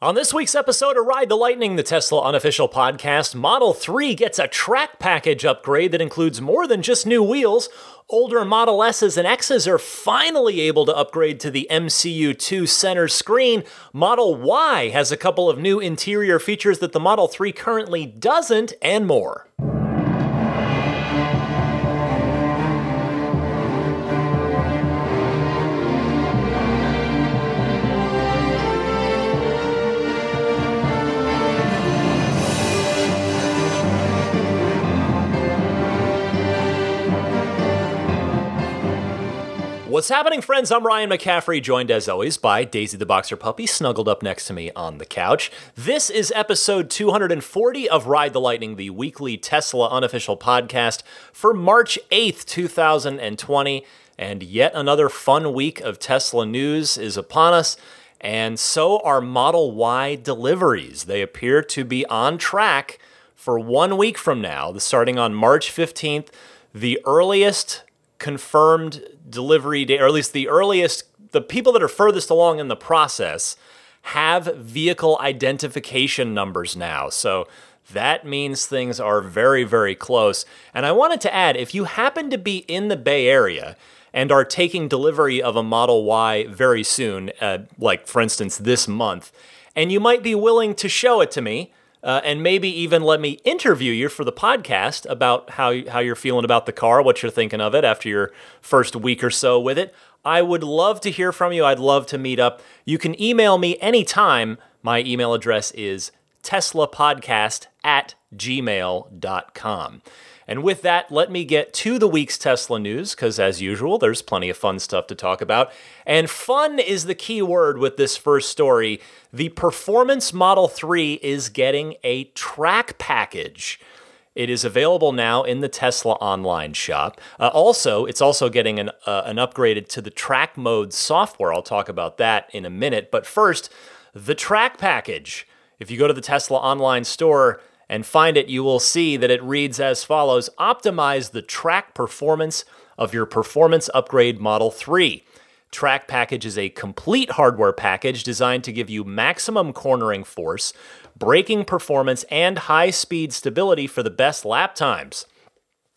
On this week's episode of Ride the Lightning, the Tesla unofficial podcast, Model 3 gets a track package upgrade that includes more than just new wheels. Older Model S's and X's are finally able to upgrade to the MCU 2 center screen. Model Y has a couple of new interior features that the Model 3 currently doesn't, and more. What's happening, friends? I'm Ryan McCaffrey, joined as always by Daisy the Boxer Puppy, snuggled up next to me on the couch. This is episode 240 of Ride the Lightning, the weekly Tesla unofficial podcast for March 8th, 2020. And yet another fun week of Tesla news is upon us. And so are Model Y deliveries. They appear to be on track for one week from now, starting on March 15th. The earliest confirmed delivery date, or at least the earliest, the people that are furthest along in the process have vehicle identification numbers now. So that means things are very, very close. And I wanted to add if you happen to be in the Bay Area and are taking delivery of a Model Y very soon, uh, like for instance this month, and you might be willing to show it to me, uh, and maybe even let me interview you for the podcast about how how you're feeling about the car, what you're thinking of it after your first week or so with it. I would love to hear from you. I'd love to meet up. You can email me anytime. My email address is teslapodcast at gmail.com. And with that, let me get to the week's Tesla news, because as usual, there's plenty of fun stuff to talk about. And fun is the key word with this first story. The Performance Model 3 is getting a track package. It is available now in the Tesla online shop. Uh, also, it's also getting an, uh, an upgraded to the track mode software. I'll talk about that in a minute. But first, the track package. If you go to the Tesla online store, and find it, you will see that it reads as follows Optimize the track performance of your performance upgrade Model 3. Track Package is a complete hardware package designed to give you maximum cornering force, braking performance, and high speed stability for the best lap times.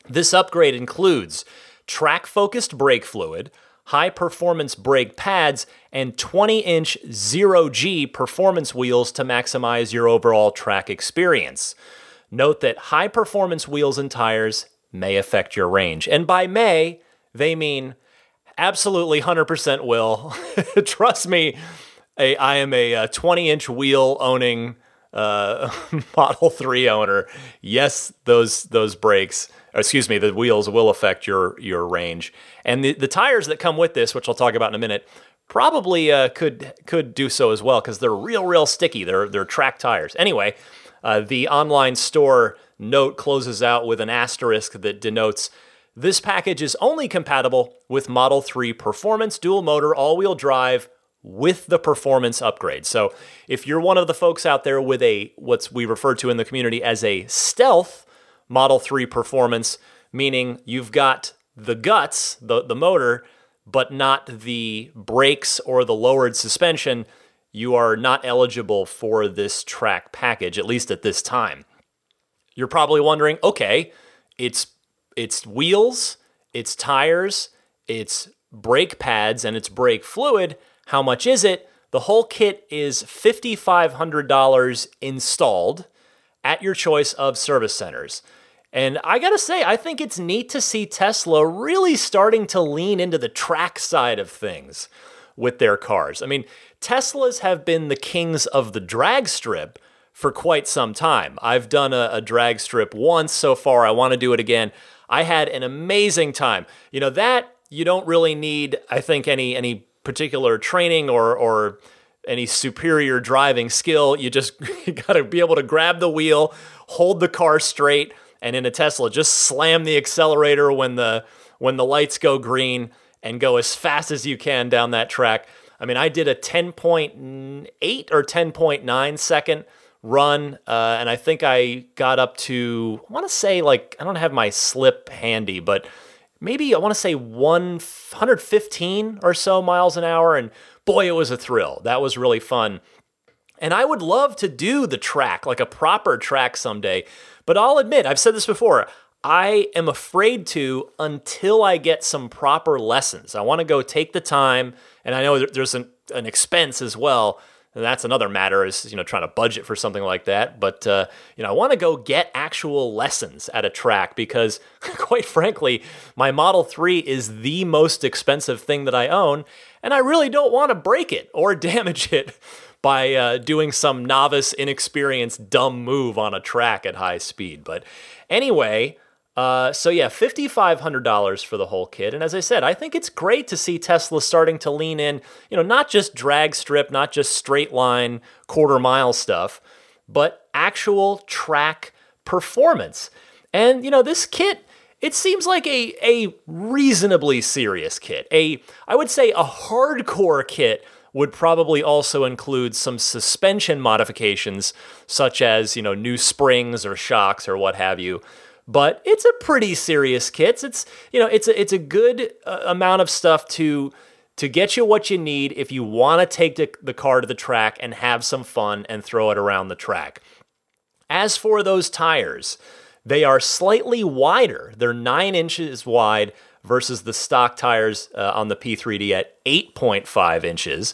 This upgrade includes track focused brake fluid, high performance brake pads, and 20 inch 0G performance wheels to maximize your overall track experience. Note that high performance wheels and tires may affect your range. And by may, they mean absolutely 100% will. Trust me, a, I am a 20 inch wheel owning uh, Model 3 owner. Yes, those, those brakes excuse me, the wheels will affect your your range. And the, the tires that come with this, which I'll talk about in a minute, probably uh, could could do so as well because they're real real sticky. They're they're track tires. Anyway, uh, the online store note closes out with an asterisk that denotes. This package is only compatible with Model 3 Performance Dual Motor All Wheel Drive with the performance upgrade. So, if you're one of the folks out there with a what's we refer to in the community as a stealth Model 3 performance, meaning you've got the guts, the, the motor, but not the brakes or the lowered suspension, you are not eligible for this track package, at least at this time. You're probably wondering, okay, it's it's wheels, it's tires, it's brake pads, and it's brake fluid. How much is it? The whole kit is $5,500 installed at your choice of service centers. And I gotta say, I think it's neat to see Tesla really starting to lean into the track side of things with their cars. I mean, Teslas have been the kings of the drag strip for quite some time. I've done a, a drag strip once so far. I wanna do it again. I had an amazing time. You know, that you don't really need, I think, any any particular training or or any superior driving skill. You just you gotta be able to grab the wheel, hold the car straight and in a Tesla, just slam the accelerator when the when the lights go green and go as fast as you can down that track. I mean, I did a 10.8 or 10.9 second run, uh, and I think I got up to I want to say like I don't have my slip handy, but maybe I want to say 115 or so miles an hour, and boy, it was a thrill. That was really fun. And I would love to do the track, like a proper track someday. But I'll admit, I've said this before, I am afraid to until I get some proper lessons. I want to go take the time, and I know there's an, an expense as well. And that's another matter is you know trying to budget for something like that. But uh, you know I want to go get actual lessons at a track because quite frankly, my Model Three is the most expensive thing that I own, and I really don't want to break it or damage it by uh, doing some novice, inexperienced, dumb move on a track at high speed. But anyway, uh, so yeah, $5,500 for the whole kit. And as I said, I think it's great to see Tesla starting to lean in, you know, not just drag strip, not just straight line, quarter mile stuff, but actual track performance. And, you know, this kit, it seems like a, a reasonably serious kit. A, I would say a hardcore kit would probably also include some suspension modifications, such as, you know, new springs or shocks or what have you but it's a pretty serious kit. It's you know it's a, it's a good uh, amount of stuff to to get you what you need if you want to take the, the car to the track and have some fun and throw it around the track. As for those tires, they are slightly wider. They're nine inches wide versus the stock tires uh, on the P3D at 8.5 inches.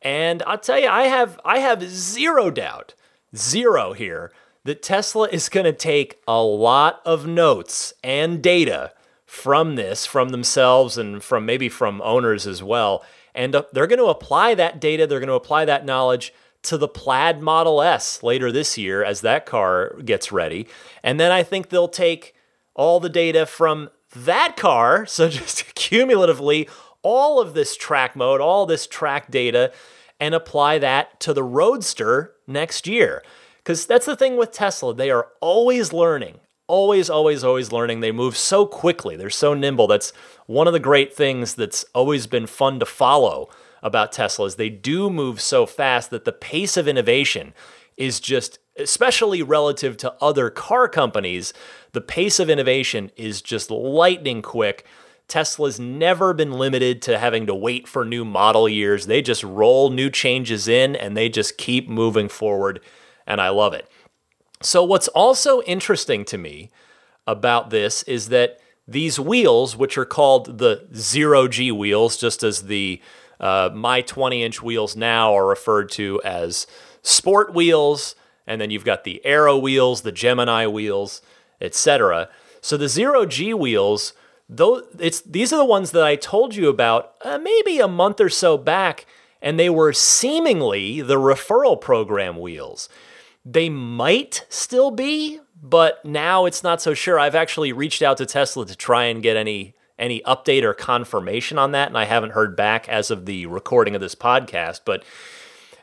And I'll tell you, I have I have zero doubt, zero here that Tesla is going to take a lot of notes and data from this, from themselves, and from maybe from owners as well. And uh, they're going to apply that data, they're going to apply that knowledge to the Plaid Model S later this year as that car gets ready. And then I think they'll take all the data from that car, so just cumulatively, all of this track mode, all this track data, and apply that to the Roadster next year. Because that's the thing with Tesla. They are always learning, always, always, always learning. They move so quickly, they're so nimble. That's one of the great things that's always been fun to follow about Tesla is they do move so fast that the pace of innovation is just especially relative to other car companies, the pace of innovation is just lightning quick. Tesla's never been limited to having to wait for new model years. They just roll new changes in and they just keep moving forward and I love it. So, what's also interesting to me about this is that these wheels, which are called the zero G wheels, just as the uh, my 20 inch wheels now are referred to as sport wheels, and then you've got the Aero wheels, the Gemini wheels, etc. So the zero G wheels, though it's these are the ones that I told you about uh, maybe a month or so back, and they were seemingly the referral program wheels. They might still be, but now it's not so sure. I've actually reached out to Tesla to try and get any any update or confirmation on that, and I haven't heard back as of the recording of this podcast. But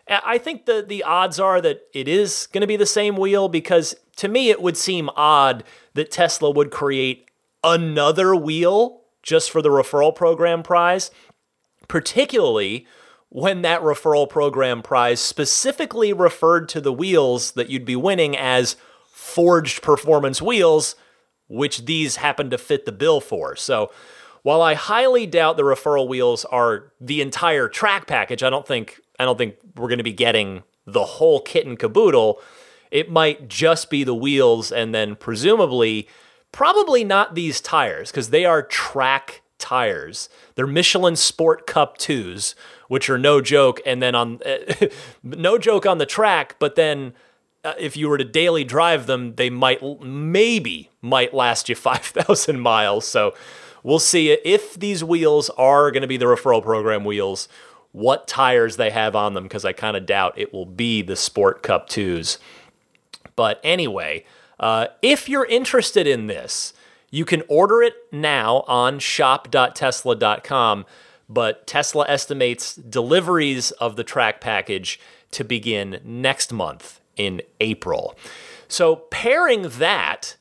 I think the the odds are that it is going to be the same wheel because to me it would seem odd that Tesla would create another wheel just for the referral program prize, particularly when that referral program prize specifically referred to the wheels that you'd be winning as forged performance wheels, which these happen to fit the bill for. So, while I highly doubt the referral wheels are the entire track package, I don't think I don't think we're going to be getting the whole kit and caboodle. It might just be the wheels and then presumably probably not these tires because they are track tires. They're Michelin Sport Cup 2s, which are no joke. And then on no joke on the track, but then uh, if you were to daily drive them, they might maybe might last you 5,000 miles. So we'll see if these wheels are going to be the referral program wheels, what tires they have on them, because I kind of doubt it will be the Sport Cup 2s. But anyway, uh, if you're interested in this, you can order it now on shop.tesla.com but Tesla estimates deliveries of the track package to begin next month in April. So, pairing that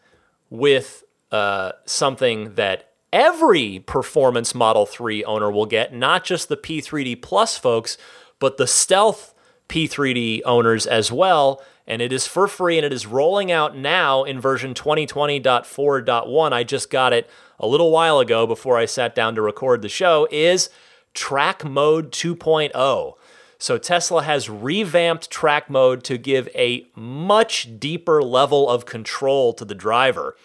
with uh, something that every performance Model 3 owner will get, not just the P3D Plus folks, but the Stealth P3D owners as well. And it is for free and it is rolling out now in version 2020.4.1. I just got it a little while ago before I sat down to record the show is Track Mode 2.0. So Tesla has revamped track mode to give a much deeper level of control to the driver.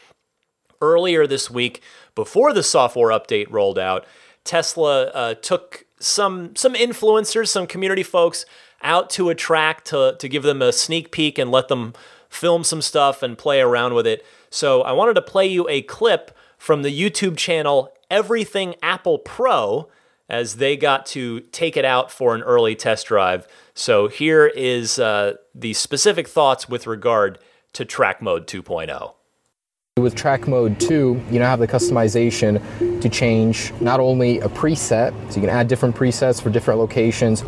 Earlier this week, before the software update rolled out, Tesla uh, took some some influencers, some community folks out to a track to to give them a sneak peek and let them film some stuff and play around with it. So I wanted to play you a clip from the YouTube channel Everything Apple Pro as they got to take it out for an early test drive. So here is uh, the specific thoughts with regard to Track Mode 2.0. With Track Mode 2, you now have the customization to change not only a preset, so you can add different presets for different locations,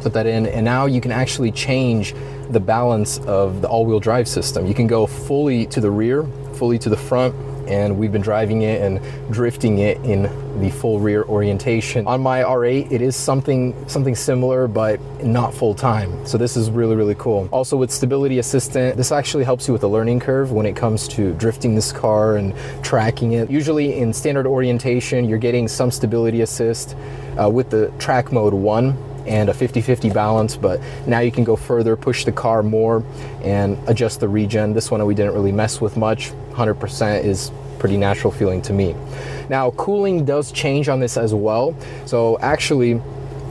put that in, and now you can actually change the balance of the all-wheel drive system. You can go fully to the rear, fully to the front, and we've been driving it and drifting it in the full rear orientation. On my R8, it is something something similar, but not full time. So this is really really cool. Also with Stability Assistant, this actually helps you with the learning curve when it comes to drifting this car and tracking it. Usually in standard orientation, you're getting some stability assist uh, with the track mode one and a 50-50 balance but now you can go further push the car more and adjust the regen this one we didn't really mess with much 100% is pretty natural feeling to me. Now, cooling does change on this as well. So actually,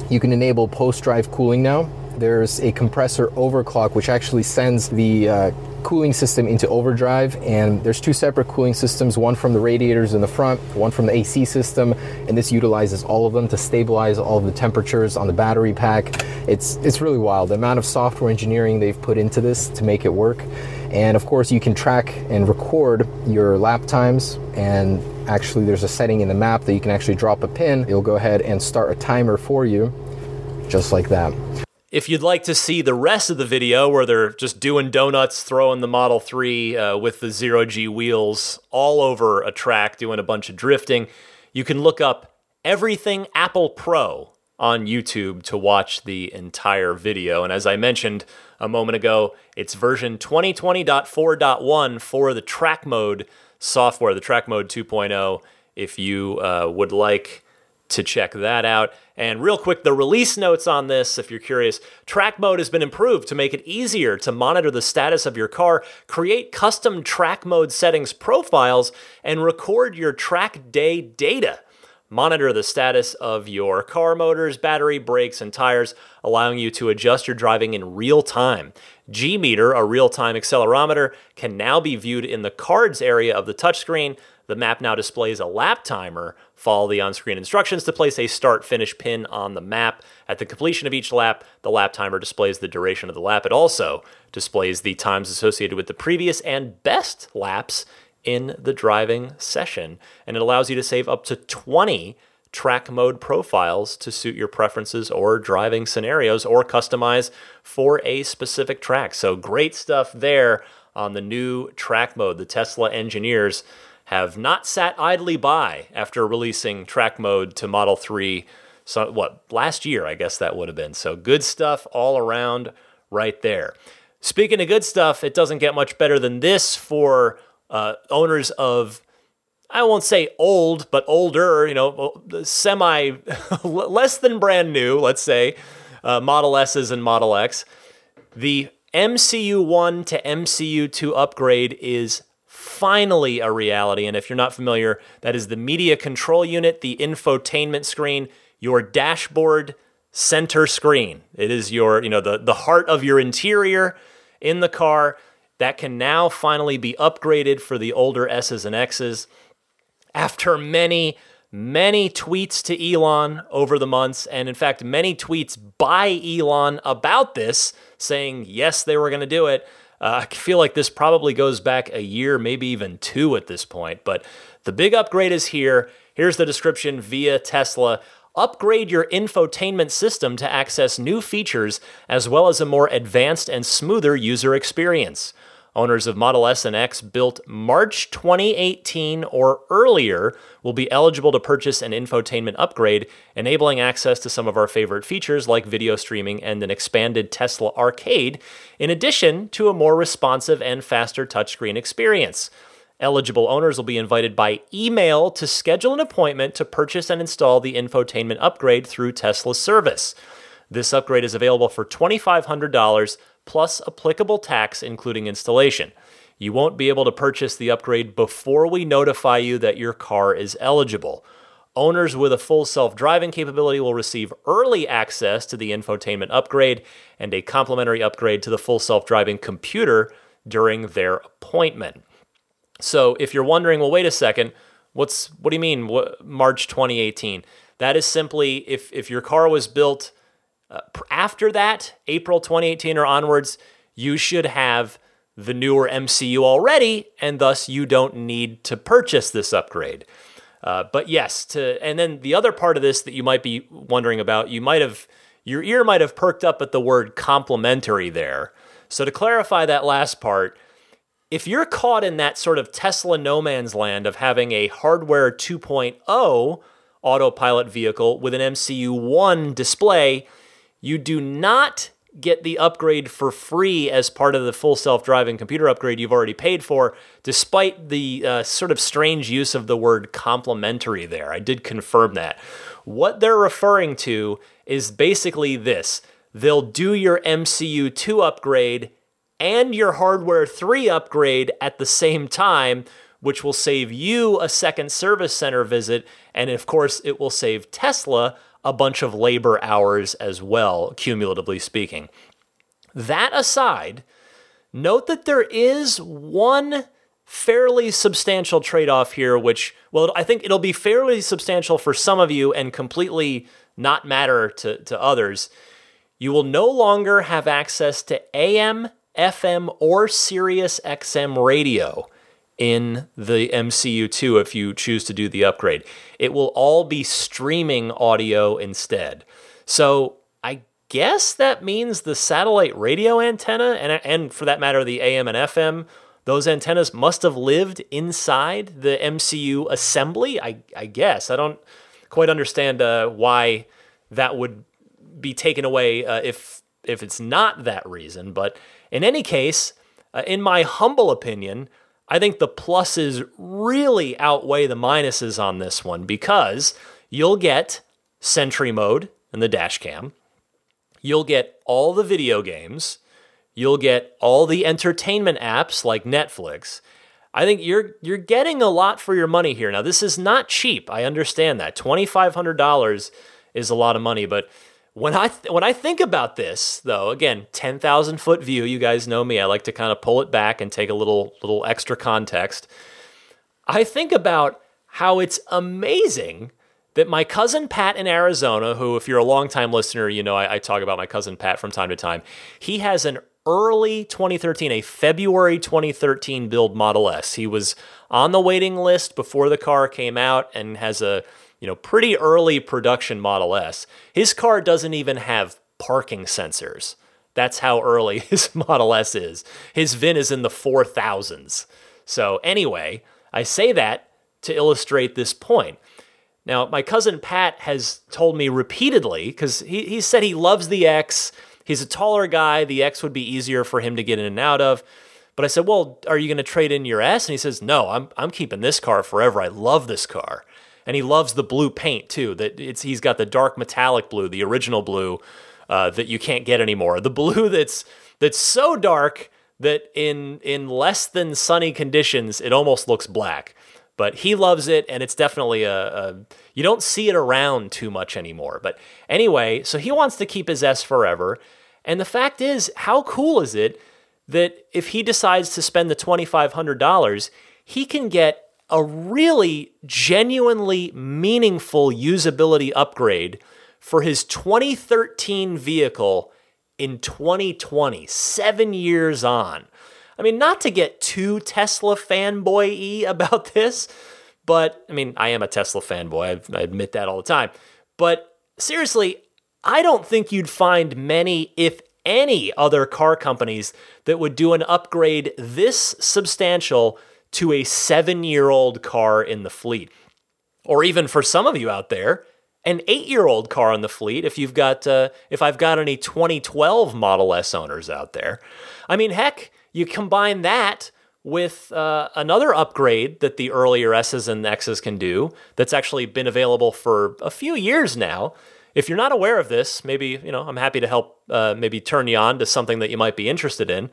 you can enable post-drive cooling now. There's a compressor overclock which actually sends the uh, cooling system into overdrive and there's two separate cooling systems one from the radiators in the front one from the AC system and this utilizes all of them to stabilize all of the temperatures on the battery pack it's it's really wild the amount of software engineering they've put into this to make it work and of course, you can track and record your lap times. And actually, there's a setting in the map that you can actually drop a pin. It'll go ahead and start a timer for you, just like that. If you'd like to see the rest of the video where they're just doing donuts, throwing the Model 3 uh, with the zero G wheels all over a track, doing a bunch of drifting, you can look up Everything Apple Pro on YouTube to watch the entire video. And as I mentioned, a moment ago. It's version 2020.4.1 for the track mode software, the track mode 2.0, if you uh, would like to check that out. And real quick, the release notes on this, if you're curious, track mode has been improved to make it easier to monitor the status of your car, create custom track mode settings profiles, and record your track day data. Monitor the status of your car motors, battery, brakes, and tires, allowing you to adjust your driving in real time. G Meter, a real time accelerometer, can now be viewed in the cards area of the touchscreen. The map now displays a lap timer. Follow the on screen instructions to place a start finish pin on the map. At the completion of each lap, the lap timer displays the duration of the lap. It also displays the times associated with the previous and best laps in the driving session. And it allows you to save up to 20 track mode profiles to suit your preferences or driving scenarios or customize for a specific track. So great stuff there on the new track mode. The Tesla engineers have not sat idly by after releasing track mode to Model 3 so what last year I guess that would have been. So good stuff all around right there. Speaking of good stuff, it doesn't get much better than this for uh, owners of I won't say old, but older, you know, semi less than brand new, let's say, uh, Model S's and Model X. The MCU 1 to MCU 2 upgrade is finally a reality. And if you're not familiar, that is the media control unit, the infotainment screen, your dashboard center screen. It is your, you know, the, the heart of your interior in the car that can now finally be upgraded for the older S's and X's. After many, many tweets to Elon over the months, and in fact, many tweets by Elon about this, saying yes, they were going to do it. Uh, I feel like this probably goes back a year, maybe even two at this point. But the big upgrade is here. Here's the description via Tesla. Upgrade your infotainment system to access new features as well as a more advanced and smoother user experience. Owners of Model S and X built March 2018 or earlier will be eligible to purchase an infotainment upgrade, enabling access to some of our favorite features like video streaming and an expanded Tesla Arcade, in addition to a more responsive and faster touchscreen experience. Eligible owners will be invited by email to schedule an appointment to purchase and install the infotainment upgrade through Tesla's service. This upgrade is available for $2,500 plus applicable tax, including installation. You won't be able to purchase the upgrade before we notify you that your car is eligible. Owners with a full self driving capability will receive early access to the infotainment upgrade and a complimentary upgrade to the full self driving computer during their appointment. So if you're wondering, well, wait a second, what's what do you mean what, March 2018? That is simply if if your car was built uh, after that, April 2018 or onwards, you should have the newer MCU already, and thus you don't need to purchase this upgrade. Uh, but yes, to and then the other part of this that you might be wondering about, you might have your ear might have perked up at the word complimentary there. So to clarify that last part, if you're caught in that sort of Tesla no man's land of having a hardware 2.0 autopilot vehicle with an MCU 1 display, you do not get the upgrade for free as part of the full self driving computer upgrade you've already paid for, despite the uh, sort of strange use of the word complimentary there. I did confirm that. What they're referring to is basically this they'll do your MCU 2 upgrade and your hardware 3 upgrade at the same time. Which will save you a second service center visit, and of course, it will save Tesla a bunch of labor hours as well, cumulatively speaking. That aside, note that there is one fairly substantial trade off here, which, well, I think it'll be fairly substantial for some of you and completely not matter to, to others. You will no longer have access to AM, FM, or Sirius XM radio in the MCU2 if you choose to do the upgrade. It will all be streaming audio instead. So I guess that means the satellite radio antenna, and, and for that matter, the AM and FM, those antennas must have lived inside the MCU assembly. I, I guess. I don't quite understand uh, why that would be taken away uh, if if it's not that reason. But in any case, uh, in my humble opinion, I think the pluses really outweigh the minuses on this one because you'll get Sentry mode in the dash cam. You'll get all the video games. You'll get all the entertainment apps like Netflix. I think you're you're getting a lot for your money here. Now this is not cheap. I understand that. $2500 is a lot of money, but when I th- when I think about this, though, again, ten thousand foot view. You guys know me. I like to kind of pull it back and take a little little extra context. I think about how it's amazing that my cousin Pat in Arizona, who, if you're a longtime listener, you know I, I talk about my cousin Pat from time to time. He has an early 2013, a February 2013 build Model S. He was on the waiting list before the car came out and has a you know, pretty early production Model S. His car doesn't even have parking sensors. That's how early his Model S is. His VIN is in the 4000s. So, anyway, I say that to illustrate this point. Now, my cousin Pat has told me repeatedly, because he, he said he loves the X. He's a taller guy. The X would be easier for him to get in and out of. But I said, Well, are you going to trade in your S? And he says, No, I'm, I'm keeping this car forever. I love this car and he loves the blue paint too. That it's he's got the dark metallic blue, the original blue uh, that you can't get anymore. The blue that's that's so dark that in in less than sunny conditions it almost looks black. But he loves it, and it's definitely a, a you don't see it around too much anymore. But anyway, so he wants to keep his S forever. And the fact is, how cool is it that if he decides to spend the $2,500, he can get a really genuinely meaningful usability upgrade for his 2013 vehicle in 2020, seven years on. I mean, not to get too Tesla fanboy y about this, but I mean, I am a Tesla fanboy. I admit that all the time. But seriously, I don't think you'd find many, if any, other car companies that would do an upgrade this substantial to a seven year old car in the fleet. Or even for some of you out there, an eight year old car in the fleet if you've got uh, if I've got any 2012 Model S owners out there. I mean, heck, you combine that with uh, another upgrade that the earlier S's and X's can do that's actually been available for a few years now. if you're not aware of this, maybe you know I'm happy to help. Uh, maybe turn you on to something that you might be interested in.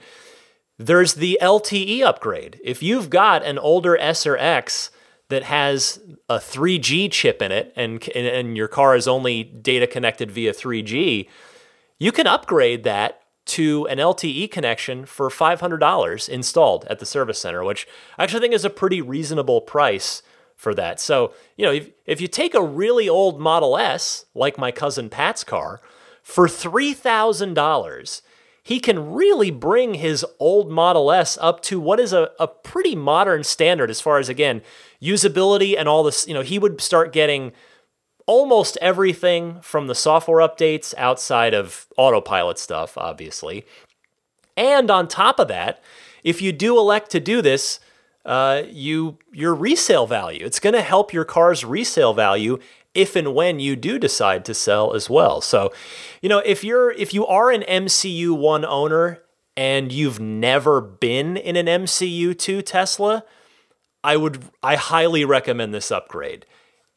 There's the LTE upgrade. If you've got an older S or X that has a 3G chip in it, and and your car is only data connected via 3G, you can upgrade that to an LTE connection for $500 installed at the service center, which I actually think is a pretty reasonable price for that. So, you know, if, if you take a really old Model S, like my cousin Pat's car, for $3,000, he can really bring his old Model S up to what is a, a pretty modern standard as far as, again, usability and all this. You know, he would start getting almost everything from the software updates outside of autopilot stuff, obviously. And on top of that, if you do elect to do this, uh, you your resale value. It's going to help your car's resale value if and when you do decide to sell as well. So, you know, if you're if you are an MCU one owner and you've never been in an MCU two Tesla, I would I highly recommend this upgrade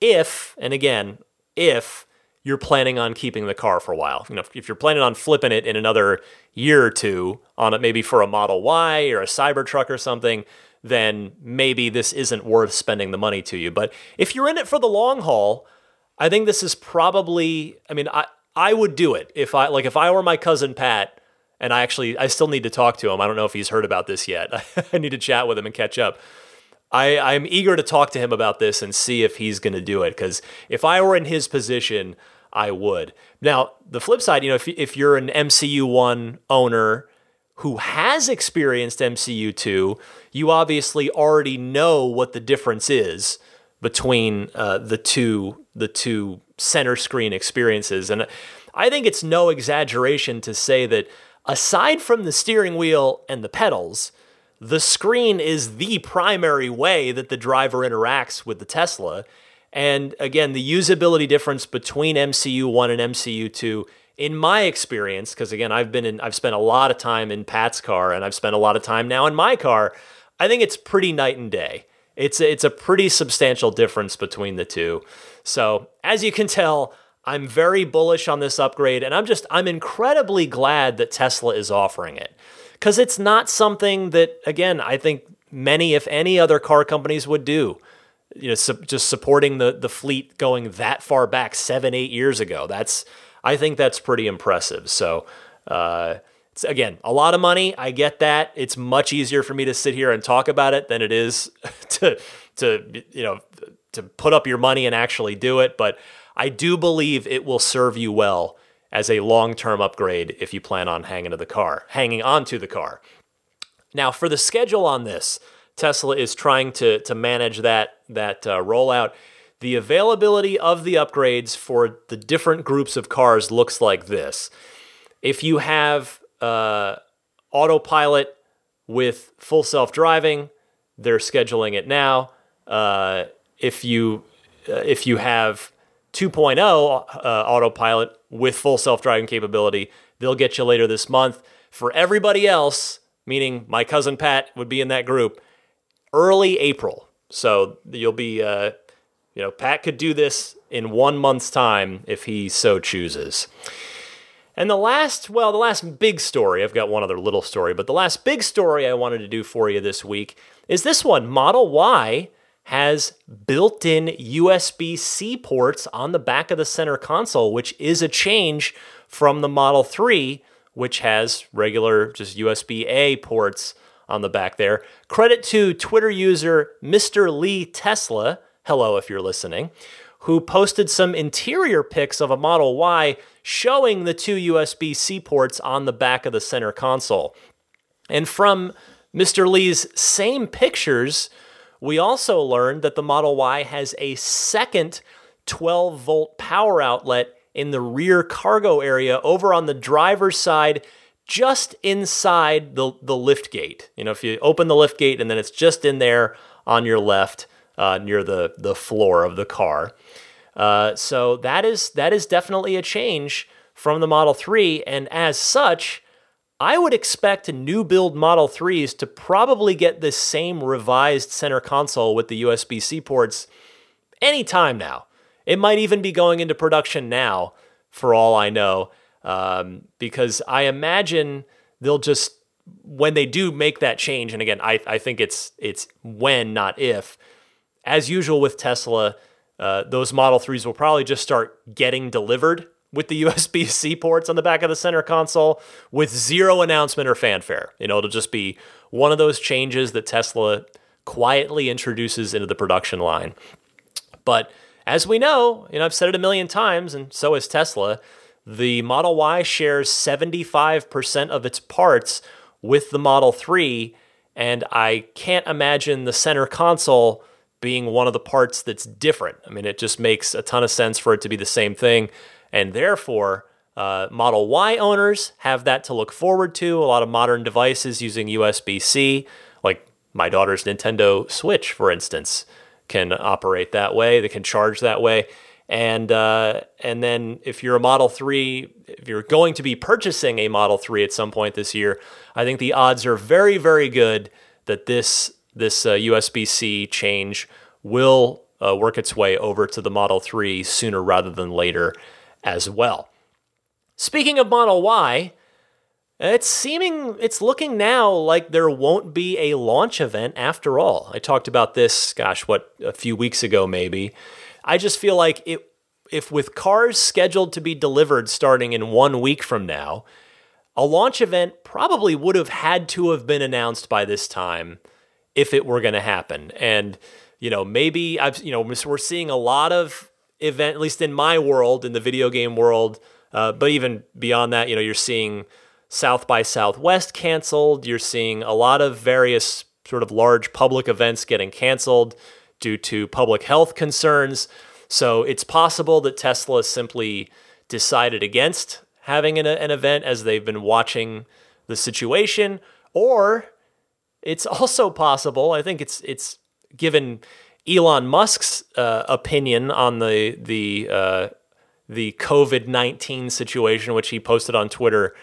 if, and again, if you're planning on keeping the car for a while. You know, if you're planning on flipping it in another year or two on it, maybe for a Model Y or a Cybertruck or something, then maybe this isn't worth spending the money to you. But if you're in it for the long haul, I think this is probably. I mean, I I would do it if I like if I were my cousin Pat. And I actually, I still need to talk to him. I don't know if he's heard about this yet. I need to chat with him and catch up. I, I'm eager to talk to him about this and see if he's going to do it. Because if I were in his position, I would. Now, the flip side, you know, if, if you're an MCU one owner who has experienced MCU two, you obviously already know what the difference is between uh, the two the two center screen experiences, and I think it's no exaggeration to say that aside from the steering wheel and the pedals the screen is the primary way that the driver interacts with the Tesla. And again, the usability difference between MCU 1 and MCU 2 in my experience because again, I've been in I've spent a lot of time in Pat's car and I've spent a lot of time now in my car. I think it's pretty night and day. It's a, it's a pretty substantial difference between the two. So, as you can tell, I'm very bullish on this upgrade and I'm just I'm incredibly glad that Tesla is offering it because it's not something that, again, I think many, if any, other car companies would do. You know, su- just supporting the the fleet going that far back, seven, eight years ago. That's, I think that's pretty impressive. So, uh, it's, again, a lot of money. I get that. It's much easier for me to sit here and talk about it than it is to to you know to put up your money and actually do it. But I do believe it will serve you well as a long-term upgrade if you plan on hanging to the car, hanging onto the car. Now, for the schedule on this, Tesla is trying to to manage that that uh, rollout. The availability of the upgrades for the different groups of cars looks like this. If you have uh, autopilot with full self driving, they're scheduling it now. Uh, if you uh, if you have 2.0 uh, autopilot with full self driving capability. They'll get you later this month. For everybody else, meaning my cousin Pat would be in that group, early April. So you'll be, uh, you know, Pat could do this in one month's time if he so chooses. And the last, well, the last big story, I've got one other little story, but the last big story I wanted to do for you this week is this one Model Y has built in USB C ports on the back of the center console, which is a change from the Model 3, which has regular just USB A ports on the back there. Credit to Twitter user Mr. Lee Tesla, hello if you're listening, who posted some interior pics of a Model Y showing the two USB C ports on the back of the center console. And from Mr. Lee's same pictures, we also learned that the Model Y has a second 12 volt power outlet in the rear cargo area over on the driver's side, just inside the, the lift gate. You know, if you open the lift gate and then it's just in there on your left uh, near the, the floor of the car. Uh, so that is that is definitely a change from the Model 3, and as such, I would expect new build Model 3s to probably get this same revised center console with the USB C ports anytime now. It might even be going into production now for all I know, um, because I imagine they'll just when they do make that change, and again, I, I think it's it's when, not if. As usual with Tesla, uh, those Model 3s will probably just start getting delivered with the USB C ports on the back of the center console with zero announcement or fanfare. You know, it'll just be one of those changes that Tesla quietly introduces into the production line. But as we know, you know, I've said it a million times, and so has Tesla, the Model Y shares 75% of its parts with the Model 3, and I can't imagine the center console being one of the parts that's different. I mean, it just makes a ton of sense for it to be the same thing, and therefore, uh, Model Y owners have that to look forward to. A lot of modern devices using USB C, like my daughter's Nintendo Switch, for instance, can operate that way. They can charge that way. And uh, and then if you're a Model 3, if you're going to be purchasing a Model 3 at some point this year, I think the odds are very, very good that this this uh, USB-C change will uh, work its way over to the Model 3 sooner rather than later as well. Speaking of Model Y, it's seeming it's looking now like there won't be a launch event after all. I talked about this, gosh, what a few weeks ago maybe. I just feel like it if with cars scheduled to be delivered starting in 1 week from now, a launch event probably would have had to have been announced by this time if it were going to happen. And you know, maybe I've you know we're seeing a lot of event at least in my world in the video game world, uh, but even beyond that, you know, you're seeing South by Southwest canceled. You're seeing a lot of various sort of large public events getting canceled due to public health concerns. So it's possible that Tesla simply decided against having an, an event as they've been watching the situation, or it's also possible. I think it's it's given Elon Musk's uh, opinion on the the uh, the COVID nineteen situation, which he posted on Twitter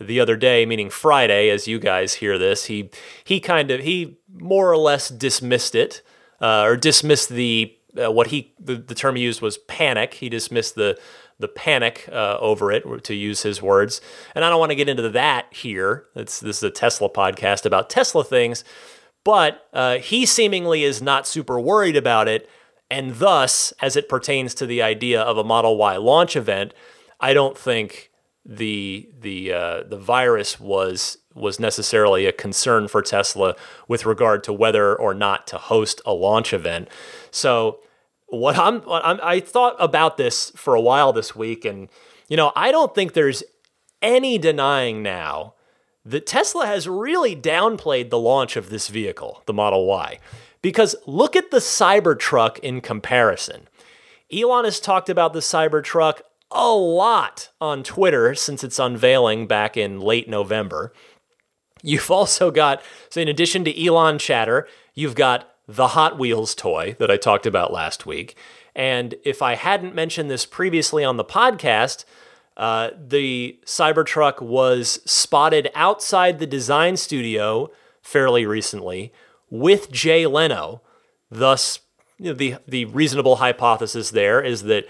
the other day, meaning Friday, as you guys hear this. He he kind of he more or less dismissed it uh, or dismissed the uh, what he the, the term he used was panic. He dismissed the the panic uh, over it, to use his words. And I don't want to get into that here. It's, this is a Tesla podcast about Tesla things, but uh, he seemingly is not super worried about it. And thus, as it pertains to the idea of a Model Y launch event, I don't think the the uh, the virus was was necessarily a concern for Tesla with regard to whether or not to host a launch event. So what I'm, what I'm I thought about this for a while this week, and you know I don't think there's any denying now that Tesla has really downplayed the launch of this vehicle, the Model Y, because look at the Cybertruck in comparison. Elon has talked about the Cybertruck a lot on Twitter since its unveiling back in late November. You've also got, so in addition to Elon chatter, you've got the Hot Wheels toy that I talked about last week. And if I hadn't mentioned this previously on the podcast, uh, the Cybertruck was spotted outside the design studio fairly recently with Jay Leno. Thus, you know, the the reasonable hypothesis there is that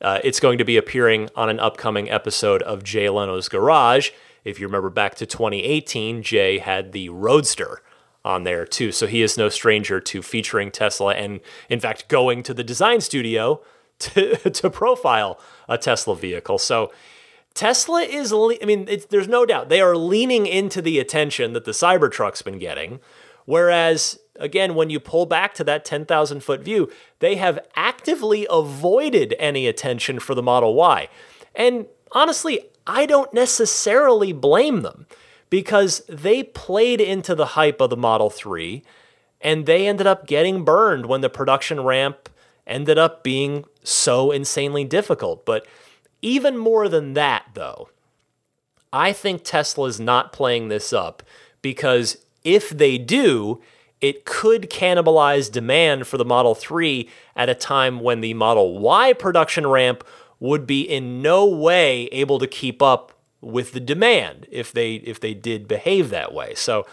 uh, it's going to be appearing on an upcoming episode of Jay Leno's Garage. If you remember back to 2018, Jay had the Roadster on there too. So he is no stranger to featuring Tesla and, in fact, going to the design studio to, to profile a Tesla vehicle. So Tesla is, I mean, there's no doubt they are leaning into the attention that the Cybertruck's been getting. Whereas, again, when you pull back to that 10,000 foot view, they have actively avoided any attention for the Model Y. And honestly, I don't necessarily blame them because they played into the hype of the Model 3 and they ended up getting burned when the production ramp ended up being so insanely difficult. But even more than that, though, I think Tesla is not playing this up because if they do, it could cannibalize demand for the Model 3 at a time when the Model Y production ramp would be in no way able to keep up with the demand if they if they did behave that way. So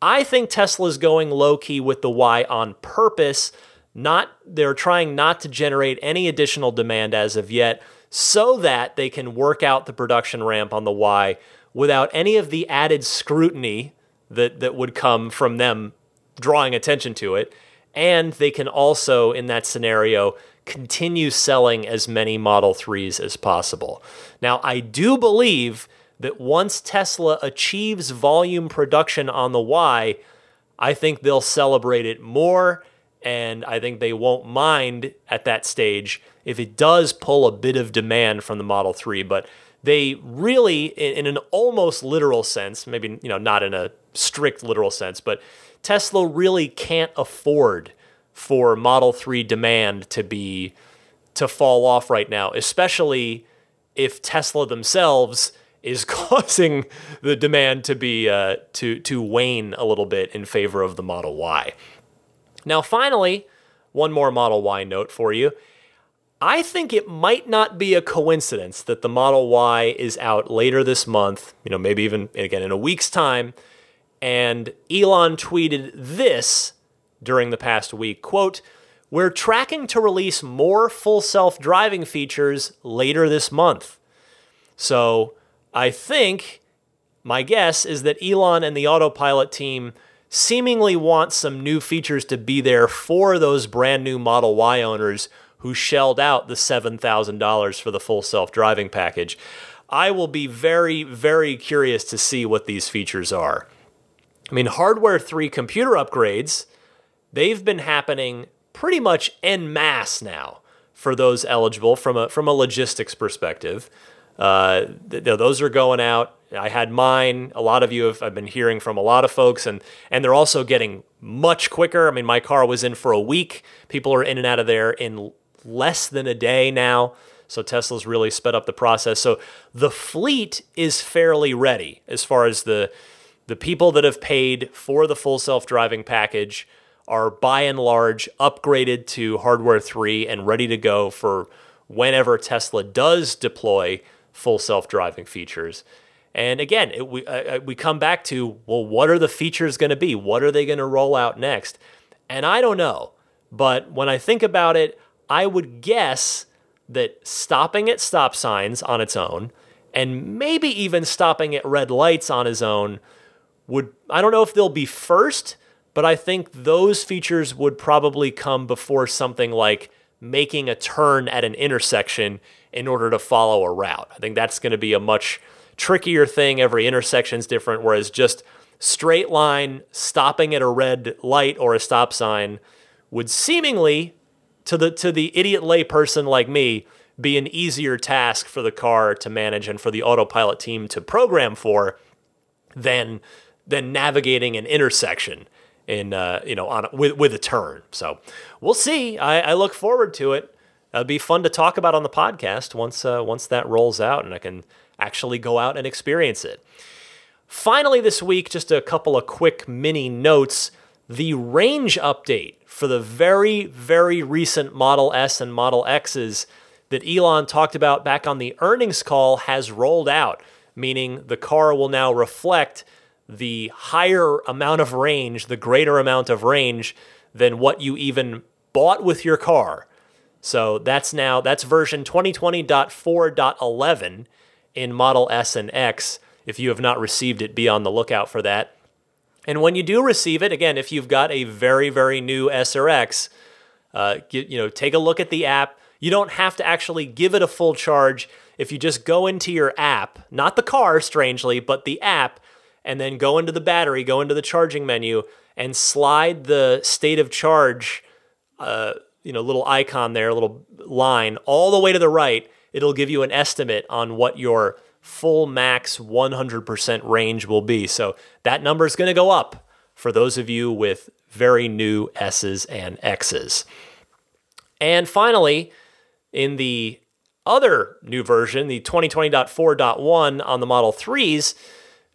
I think Tesla's going low key with the Y on purpose. Not they're trying not to generate any additional demand as of yet so that they can work out the production ramp on the Y without any of the added scrutiny that, that would come from them drawing attention to it. And they can also, in that scenario, continue selling as many Model 3s as possible. Now, I do believe that once Tesla achieves volume production on the Y, I think they'll celebrate it more, and I think they won't mind at that stage if it does pull a bit of demand from the Model 3. But they really, in, an almost literal sense, maybe you know not in a strict literal sense, but Tesla really can't afford for Model 3 demand to be to fall off right now, especially if Tesla themselves is causing the demand to be uh, to to wane a little bit in favor of the Model Y. Now, finally, one more Model Y note for you. I think it might not be a coincidence that the Model Y is out later this month, you know, maybe even again in a week's time, and Elon tweeted this during the past week, quote, "We're tracking to release more full self-driving features later this month." So, I think my guess is that Elon and the autopilot team seemingly want some new features to be there for those brand new Model Y owners who shelled out the $7,000 for the full self driving package. I will be very, very curious to see what these features are. I mean, Hardware 3 computer upgrades, they've been happening pretty much en masse now for those eligible from a, from a logistics perspective. Uh, th- those are going out. I had mine. A lot of you have I've been hearing from a lot of folks, and and they're also getting much quicker. I mean, my car was in for a week. People are in and out of there in less than a day now. So Tesla's really sped up the process. So the fleet is fairly ready as far as the the people that have paid for the full self-driving package are by and large upgraded to hardware 3 and ready to go for whenever Tesla does deploy full self-driving features. And again, it, we uh, uh, we come back to well, what are the features going to be? What are they going to roll out next? And I don't know, but when I think about it, I would guess that stopping at stop signs on its own, and maybe even stopping at red lights on its own, would I don't know if they'll be first, but I think those features would probably come before something like making a turn at an intersection in order to follow a route. I think that's going to be a much trickier thing. Every intersection is different, whereas just straight line stopping at a red light or a stop sign would seemingly to the to the idiot layperson like me be an easier task for the car to manage and for the autopilot team to program for than than navigating an intersection in uh, you know on with with a turn. So we'll see. I, I look forward to it. It'll be fun to talk about on the podcast once uh, once that rolls out and I can actually go out and experience it. Finally, this week, just a couple of quick mini notes. The range update for the very, very recent Model S and Model X's that Elon talked about back on the earnings call has rolled out, meaning the car will now reflect the higher amount of range, the greater amount of range than what you even bought with your car. So that's now that's version 2020.4.11 in Model S and X. If you have not received it, be on the lookout for that. And when you do receive it, again, if you've got a very very new S or X, uh, get, you know, take a look at the app. You don't have to actually give it a full charge. If you just go into your app, not the car, strangely, but the app, and then go into the battery, go into the charging menu, and slide the state of charge uh, you know little icon there, little line all the way to the right, it'll give you an estimate on what your full max 100% range will be. So that number is going to go up for those of you with very new S's and X's. And finally, in the other new version, the 2020.4.1 on the Model 3s,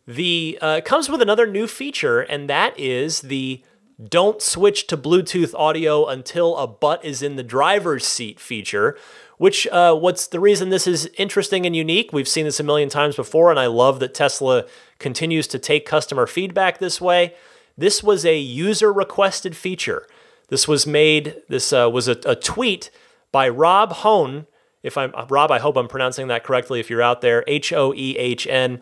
the uh, comes with another new feature, and that is the don't switch to Bluetooth audio until a butt is in the driver's seat feature. Which, uh, what's the reason this is interesting and unique? We've seen this a million times before, and I love that Tesla continues to take customer feedback this way. This was a user requested feature. This was made, this uh, was a, a tweet by Rob Hoehn If I'm Rob, I hope I'm pronouncing that correctly. If you're out there, H O E H N.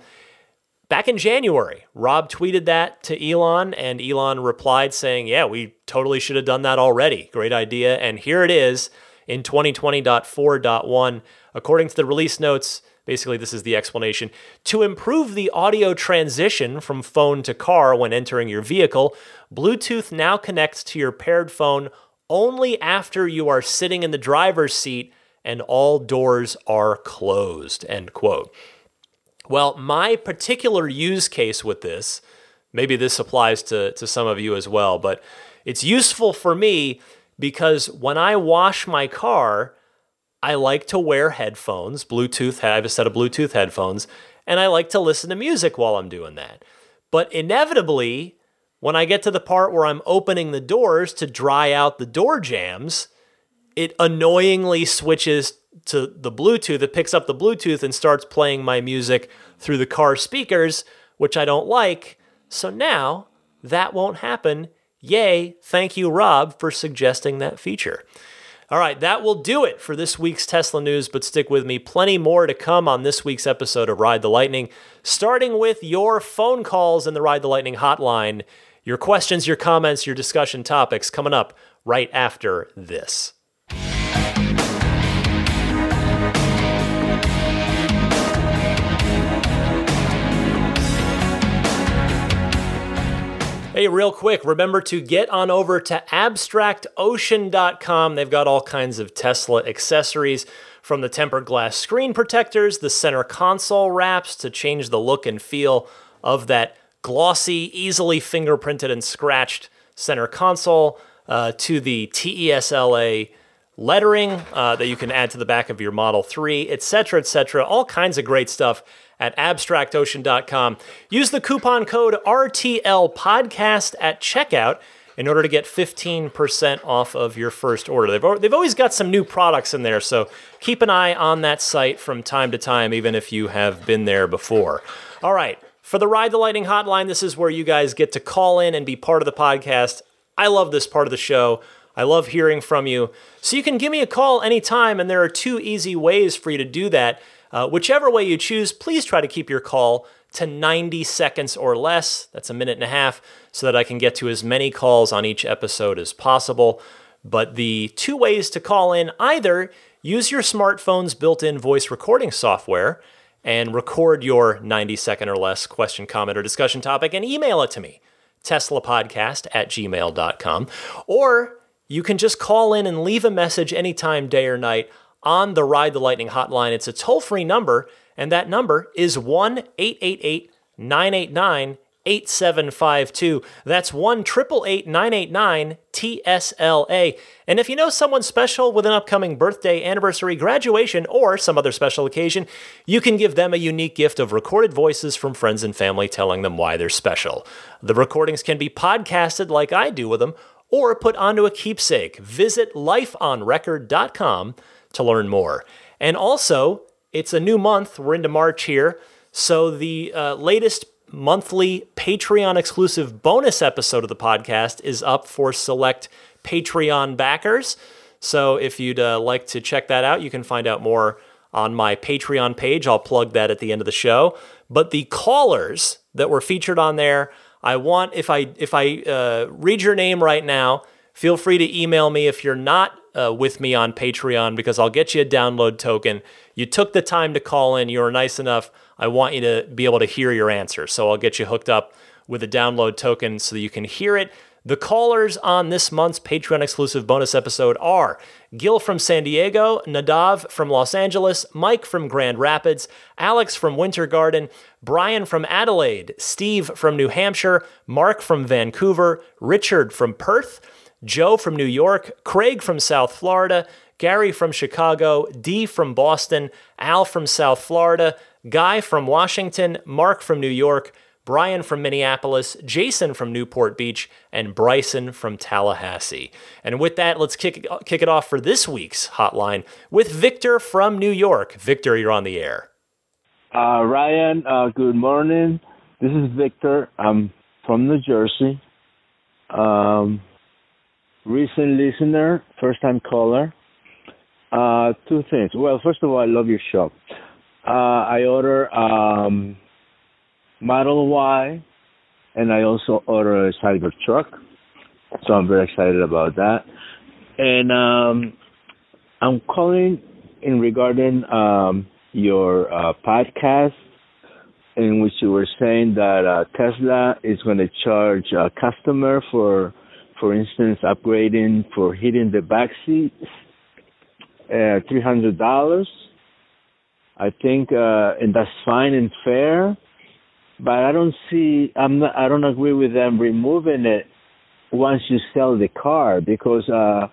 Back in January, Rob tweeted that to Elon, and Elon replied saying, Yeah, we totally should have done that already. Great idea. And here it is in 2020.4.1. According to the release notes, basically, this is the explanation. To improve the audio transition from phone to car when entering your vehicle, Bluetooth now connects to your paired phone only after you are sitting in the driver's seat and all doors are closed. End quote. Well, my particular use case with this, maybe this applies to, to some of you as well, but it's useful for me because when I wash my car, I like to wear headphones, Bluetooth, I have a set of Bluetooth headphones, and I like to listen to music while I'm doing that. But inevitably, when I get to the part where I'm opening the doors to dry out the door jambs, it annoyingly switches to the Bluetooth. It picks up the Bluetooth and starts playing my music through the car speakers, which I don't like. So now that won't happen. Yay, thank you, Rob, for suggesting that feature. All right, that will do it for this week's Tesla news, but stick with me. Plenty more to come on this week's episode of Ride the Lightning, starting with your phone calls in the Ride the Lightning hotline, your questions, your comments, your discussion topics coming up right after this. Hey, real quick, remember to get on over to abstractocean.com. They've got all kinds of Tesla accessories from the tempered glass screen protectors, the center console wraps to change the look and feel of that glossy, easily fingerprinted and scratched center console, uh, to the TESLA lettering uh, that you can add to the back of your Model 3, etc., etc. All kinds of great stuff at abstractocean.com. Use the coupon code RTL podcast at checkout in order to get 15% off of your first order. They've, they've always got some new products in there, so keep an eye on that site from time to time, even if you have been there before. All right, for the Ride the Lightning hotline, this is where you guys get to call in and be part of the podcast. I love this part of the show. I love hearing from you. So you can give me a call anytime, and there are two easy ways for you to do that. Uh, whichever way you choose, please try to keep your call to 90 seconds or less. That's a minute and a half, so that I can get to as many calls on each episode as possible. But the two ways to call in either use your smartphone's built in voice recording software and record your 90 second or less question, comment, or discussion topic and email it to me, teslapodcast at gmail.com. Or you can just call in and leave a message anytime, day or night on the Ride the Lightning hotline. It's a toll free number, and that number is 1 888 989 8752. That's 1 989 TSLA. And if you know someone special with an upcoming birthday, anniversary, graduation, or some other special occasion, you can give them a unique gift of recorded voices from friends and family telling them why they're special. The recordings can be podcasted like I do with them, or put onto a keepsake. Visit lifeonrecord.com to learn more. And also, it's a new month. We're into March here. So the uh, latest monthly Patreon exclusive bonus episode of the podcast is up for select Patreon backers. So if you'd uh, like to check that out, you can find out more on my Patreon page. I'll plug that at the end of the show. But the callers that were featured on there, I want if I if I uh, read your name right now, feel free to email me if you're not uh, with me on Patreon because I'll get you a download token. You took the time to call in. You were nice enough. I want you to be able to hear your answer. So I'll get you hooked up with a download token so that you can hear it. The callers on this month's Patreon exclusive bonus episode are Gil from San Diego, Nadav from Los Angeles, Mike from Grand Rapids, Alex from Winter Garden, Brian from Adelaide, Steve from New Hampshire, Mark from Vancouver, Richard from Perth, Joe from New York, Craig from South Florida, Gary from Chicago, Dee from Boston, Al from South Florida, Guy from Washington, Mark from New York, Brian from Minneapolis, Jason from Newport Beach, and Bryson from Tallahassee. And with that, let's kick, kick it off for this week's hotline with Victor from New York. Victor, you're on the air. Uh, Ryan, uh, good morning. This is Victor. I'm from New Jersey. Um, recent listener, first time caller. Uh, two things. Well, first of all, I love your show. Uh, I order um, Model Y, and I also order a Cybertruck. So I'm very excited about that. And um, I'm calling in regarding um, your uh, podcast in which you were saying that uh, Tesla is going to charge a customer for, for instance, upgrading for heating the back seats, uh, three hundred dollars. I think, uh, and that's fine and fair, but I don't see. I'm not. I don't agree with them removing it once you sell the car because uh,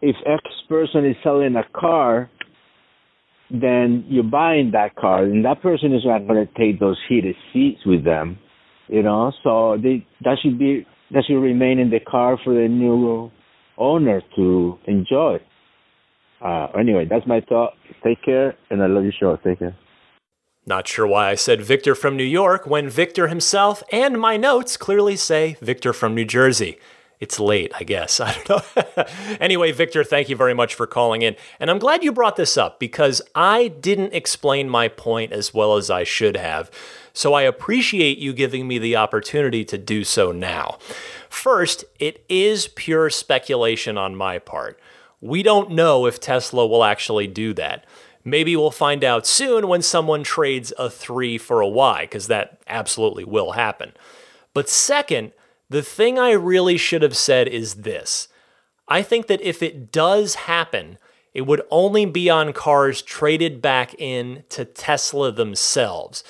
if X person is selling a car then you're buying that car, and that person is not going to take those heated seats with them, you know. So they that should be that should remain in the car for the new owner to enjoy. Uh, anyway, that's my thought. Take care, and I love your show. Take care. Not sure why I said Victor from New York when Victor himself and my notes clearly say Victor from New Jersey it's late, I guess. I don't know. anyway, Victor, thank you very much for calling in. And I'm glad you brought this up because I didn't explain my point as well as I should have. So I appreciate you giving me the opportunity to do so now. First, it is pure speculation on my part. We don't know if Tesla will actually do that. Maybe we'll find out soon when someone trades a 3 for a Y, because that absolutely will happen. But second, the thing I really should have said is this I think that if it does happen, it would only be on cars traded back in to Tesla themselves.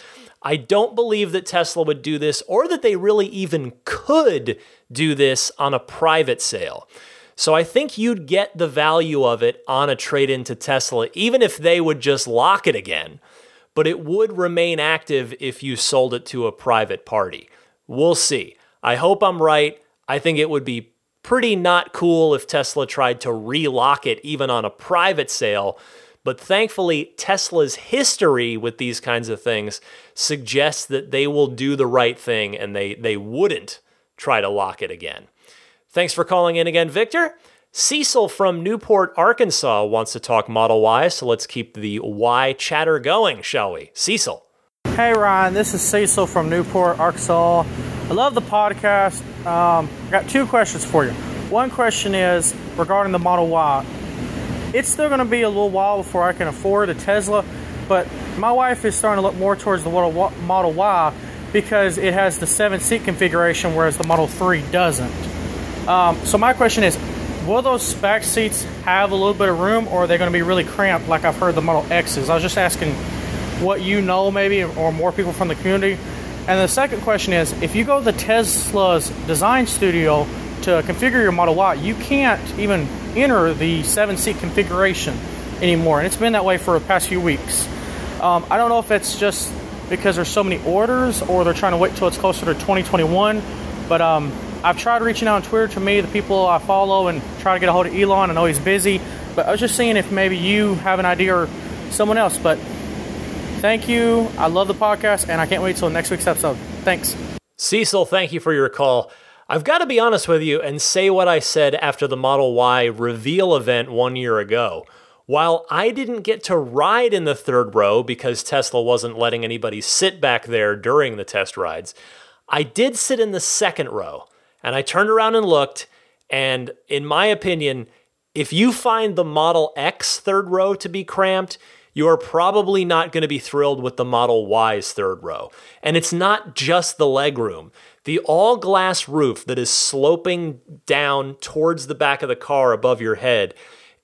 I don't believe that Tesla would do this or that they really even could do this on a private sale. So I think you'd get the value of it on a trade in to Tesla, even if they would just lock it again. But it would remain active if you sold it to a private party. We'll see. I hope I'm right. I think it would be pretty not cool if Tesla tried to relock it even on a private sale. But thankfully, Tesla's history with these kinds of things suggests that they will do the right thing and they, they wouldn't try to lock it again. Thanks for calling in again, Victor. Cecil from Newport, Arkansas wants to talk Model Y, so let's keep the Y chatter going, shall we? Cecil. Hey Ryan, this is Cecil from Newport, Arkansas. I love the podcast. Um, I got two questions for you. One question is regarding the Model Y. It's still going to be a little while before I can afford a Tesla, but my wife is starting to look more towards the Model Y because it has the seven seat configuration, whereas the Model 3 doesn't. Um, so my question is, will those back seats have a little bit of room, or are they going to be really cramped, like I've heard the Model X's? I was just asking what you know, maybe, or more people from the community and the second question is if you go to the Tesla's design studio to configure your Model Y, you can't even enter the seven seat configuration anymore. And it's been that way for the past few weeks. Um, I don't know if it's just because there's so many orders or they're trying to wait till it's closer to 2021. But um, I've tried reaching out on Twitter to me, the people I follow, and try to get a hold of Elon. I know he's busy. But I was just seeing if maybe you have an idea or someone else. But Thank you. I love the podcast, and I can't wait till next week's episode. Thanks. Cecil, thank you for your call. I've got to be honest with you and say what I said after the Model Y reveal event one year ago. While I didn't get to ride in the third row because Tesla wasn't letting anybody sit back there during the test rides, I did sit in the second row. And I turned around and looked, and in my opinion, if you find the Model X third row to be cramped, you are probably not going to be thrilled with the Model Y's third row. And it's not just the legroom. The all glass roof that is sloping down towards the back of the car above your head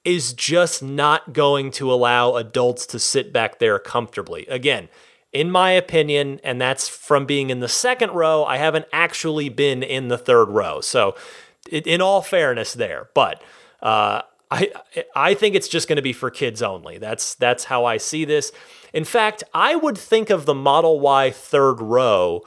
is just not going to allow adults to sit back there comfortably. Again, in my opinion, and that's from being in the second row, I haven't actually been in the third row. So, in all fairness, there. But uh, I I think it's just going to be for kids only. That's that's how I see this. In fact, I would think of the Model Y third row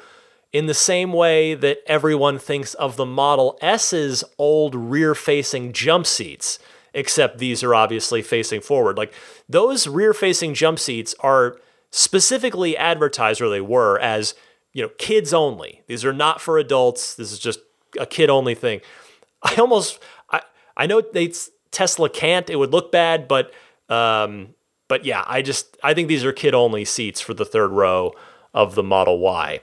in the same way that everyone thinks of the Model S's old rear-facing jump seats, except these are obviously facing forward. Like those rear-facing jump seats are specifically advertised or they were as, you know, kids only. These are not for adults. This is just a kid only thing. I almost I I know they Tesla can't. It would look bad, but um, but yeah, I just I think these are kid only seats for the third row of the Model Y.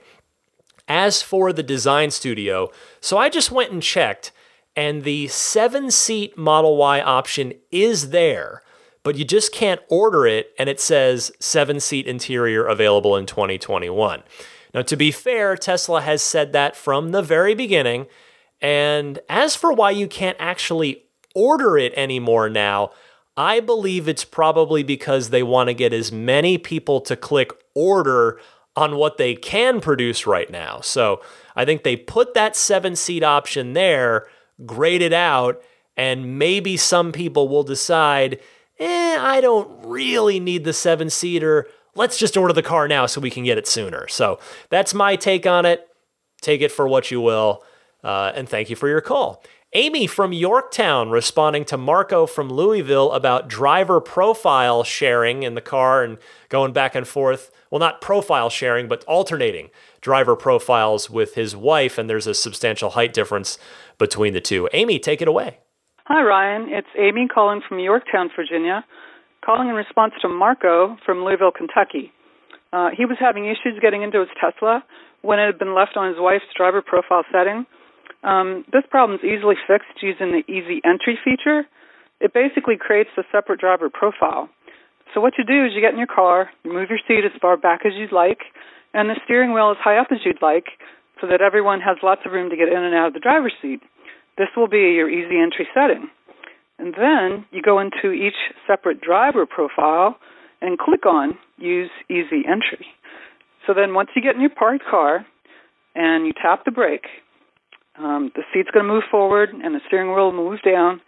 As for the design studio, so I just went and checked, and the seven seat Model Y option is there, but you just can't order it, and it says seven seat interior available in 2021. Now, to be fair, Tesla has said that from the very beginning. And as for why you can't actually order it anymore now, I believe it's probably because they want to get as many people to click order on what they can produce right now. So I think they put that seven seat option there, grayed it out, and maybe some people will decide, eh, I don't really need the seven seater. Let's just order the car now so we can get it sooner. So that's my take on it. Take it for what you will. Uh, and thank you for your call. Amy from Yorktown responding to Marco from Louisville about driver profile sharing in the car and going back and forth. Well, not profile sharing, but alternating driver profiles with his wife, and there's a substantial height difference between the two. Amy, take it away. Hi, Ryan. It's Amy calling from Yorktown, Virginia, calling in response to Marco from Louisville, Kentucky. Uh, he was having issues getting into his Tesla when it had been left on his wife's driver profile setting um, this problem is easily fixed using the Easy Entry feature. It basically creates a separate driver profile. So what you do is you get in your car, you move your seat as far back as you'd like, and the steering wheel as high up as you'd like, so that everyone has lots of room to get in and out of the driver's seat. This will be your easy entry setting. And then you go into each separate driver profile and click on Use Easy Entry. So then once you get in your parked car and you tap the brake, um, the seat's going to move forward and the steering wheel will move down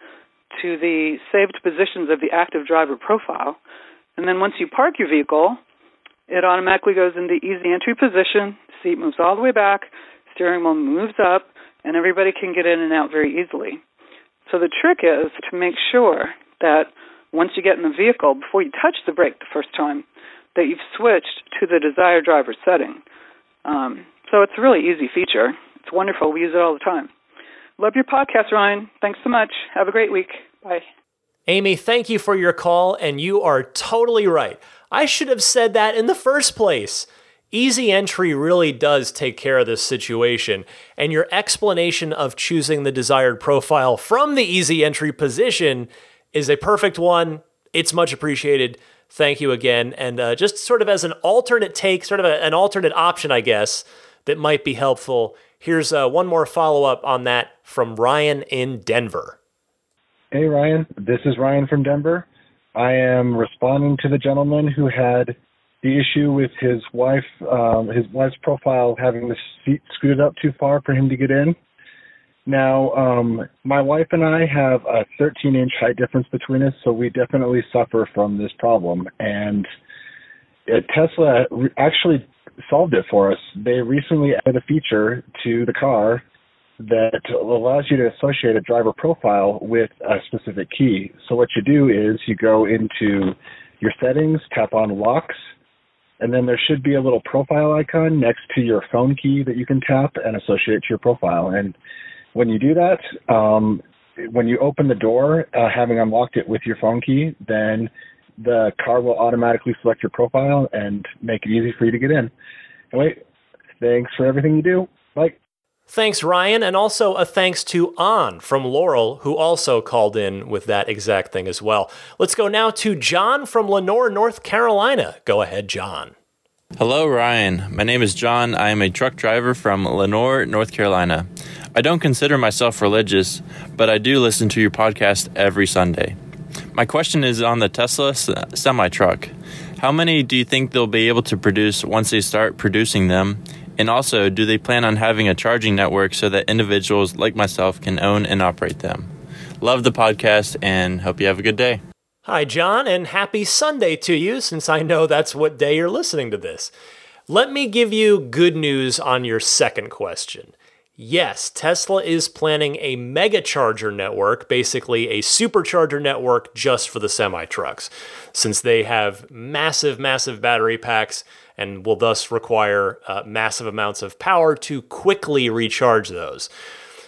to the saved positions of the active driver profile. And then once you park your vehicle, it automatically goes into easy entry position, seat moves all the way back, steering wheel moves up, and everybody can get in and out very easily. So the trick is to make sure that once you get in the vehicle, before you touch the brake the first time, that you've switched to the desired driver setting. Um, so it's a really easy feature. It's wonderful. We use it all the time. Love your podcast, Ryan. Thanks so much. Have a great week. Bye. Amy, thank you for your call, and you are totally right. I should have said that in the first place. Easy entry really does take care of this situation, and your explanation of choosing the desired profile from the easy entry position is a perfect one. It's much appreciated. Thank you again. And uh, just sort of as an alternate take, sort of a, an alternate option, I guess, that might be helpful Here's uh, one more follow up on that from Ryan in Denver. Hey, Ryan. This is Ryan from Denver. I am responding to the gentleman who had the issue with his wife, um, his wife's profile having the seat scooted up too far for him to get in. Now, um, my wife and I have a 13 inch height difference between us, so we definitely suffer from this problem. And uh, Tesla actually solved it for us. They recently added a feature to the car that allows you to associate a driver profile with a specific key. So what you do is you go into your settings, tap on locks, and then there should be a little profile icon next to your phone key that you can tap and associate to your profile. And when you do that, um, when you open the door, uh, having unlocked it with your phone key, then the car will automatically select your profile and make it easy for you to get in. Anyway, thanks for everything you do. Bye. Thanks, Ryan, and also a thanks to An from Laurel, who also called in with that exact thing as well. Let's go now to John from Lenoir, North Carolina. Go ahead, John. Hello, Ryan. My name is John. I am a truck driver from Lenoir, North Carolina. I don't consider myself religious, but I do listen to your podcast every Sunday. My question is on the Tesla semi truck. How many do you think they'll be able to produce once they start producing them? And also, do they plan on having a charging network so that individuals like myself can own and operate them? Love the podcast and hope you have a good day. Hi, John, and happy Sunday to you since I know that's what day you're listening to this. Let me give you good news on your second question. Yes, Tesla is planning a mega charger network, basically a supercharger network just for the semi trucks, since they have massive, massive battery packs and will thus require uh, massive amounts of power to quickly recharge those.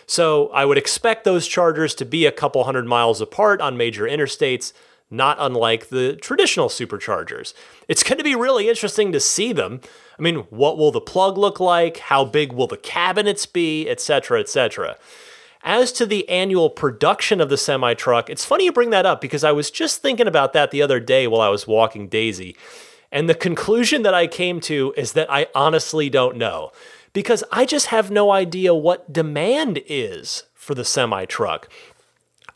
So I would expect those chargers to be a couple hundred miles apart on major interstates, not unlike the traditional superchargers. It's going to be really interesting to see them. I mean, what will the plug look like? How big will the cabinets be, etc., etc. As to the annual production of the semi truck, it's funny you bring that up because I was just thinking about that the other day while I was walking Daisy. And the conclusion that I came to is that I honestly don't know because I just have no idea what demand is for the semi truck.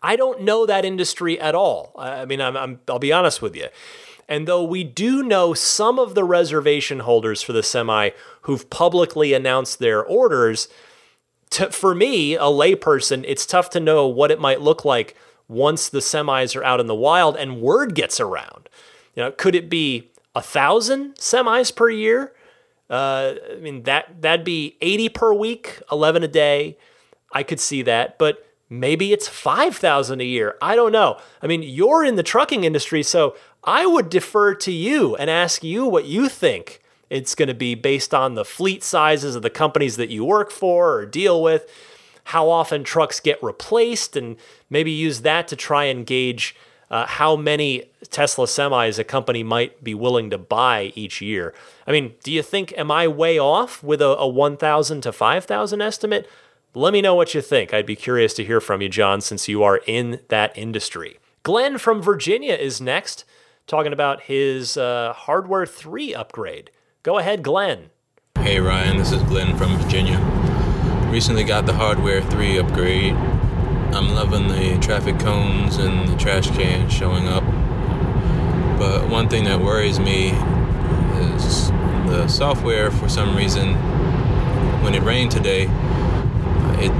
I don't know that industry at all. I mean, I'm, I'm, I'll be honest with you. And though we do know some of the reservation holders for the semi who've publicly announced their orders, to, for me, a layperson, it's tough to know what it might look like once the semis are out in the wild and word gets around. You know, could it be a thousand semis per year? Uh, I mean that that'd be 80 per week, 11 a day. I could see that, but maybe it's 5,000 a year. I don't know. I mean, you're in the trucking industry, so I would defer to you and ask you what you think it's going to be based on the fleet sizes of the companies that you work for or deal with, how often trucks get replaced, and maybe use that to try and gauge uh, how many Tesla semis a company might be willing to buy each year. I mean, do you think, am I way off with a, a 1,000 to 5,000 estimate? Let me know what you think. I'd be curious to hear from you, John, since you are in that industry. Glenn from Virginia is next, talking about his uh, Hardware 3 upgrade. Go ahead, Glenn. Hey, Ryan, this is Glenn from Virginia. Recently got the Hardware 3 upgrade I'm loving the traffic cones and the trash cans showing up. But one thing that worries me is the software for some reason when it rained today it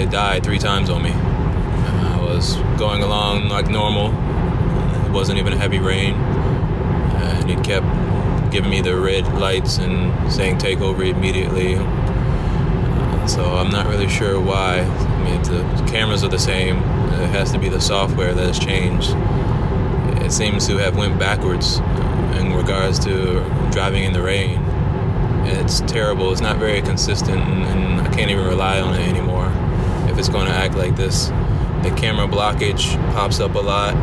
it died three times on me. I was going along like normal. It wasn't even heavy rain. And it kept giving me the red lights and saying take over immediately. Uh, so I'm not really sure why I mean, the cameras are the same. It has to be the software that has changed. It seems to have went backwards uh, in regards to driving in the rain. It's terrible. It's not very consistent, and I can't even rely on it anymore. If it's going to act like this, the camera blockage pops up a lot,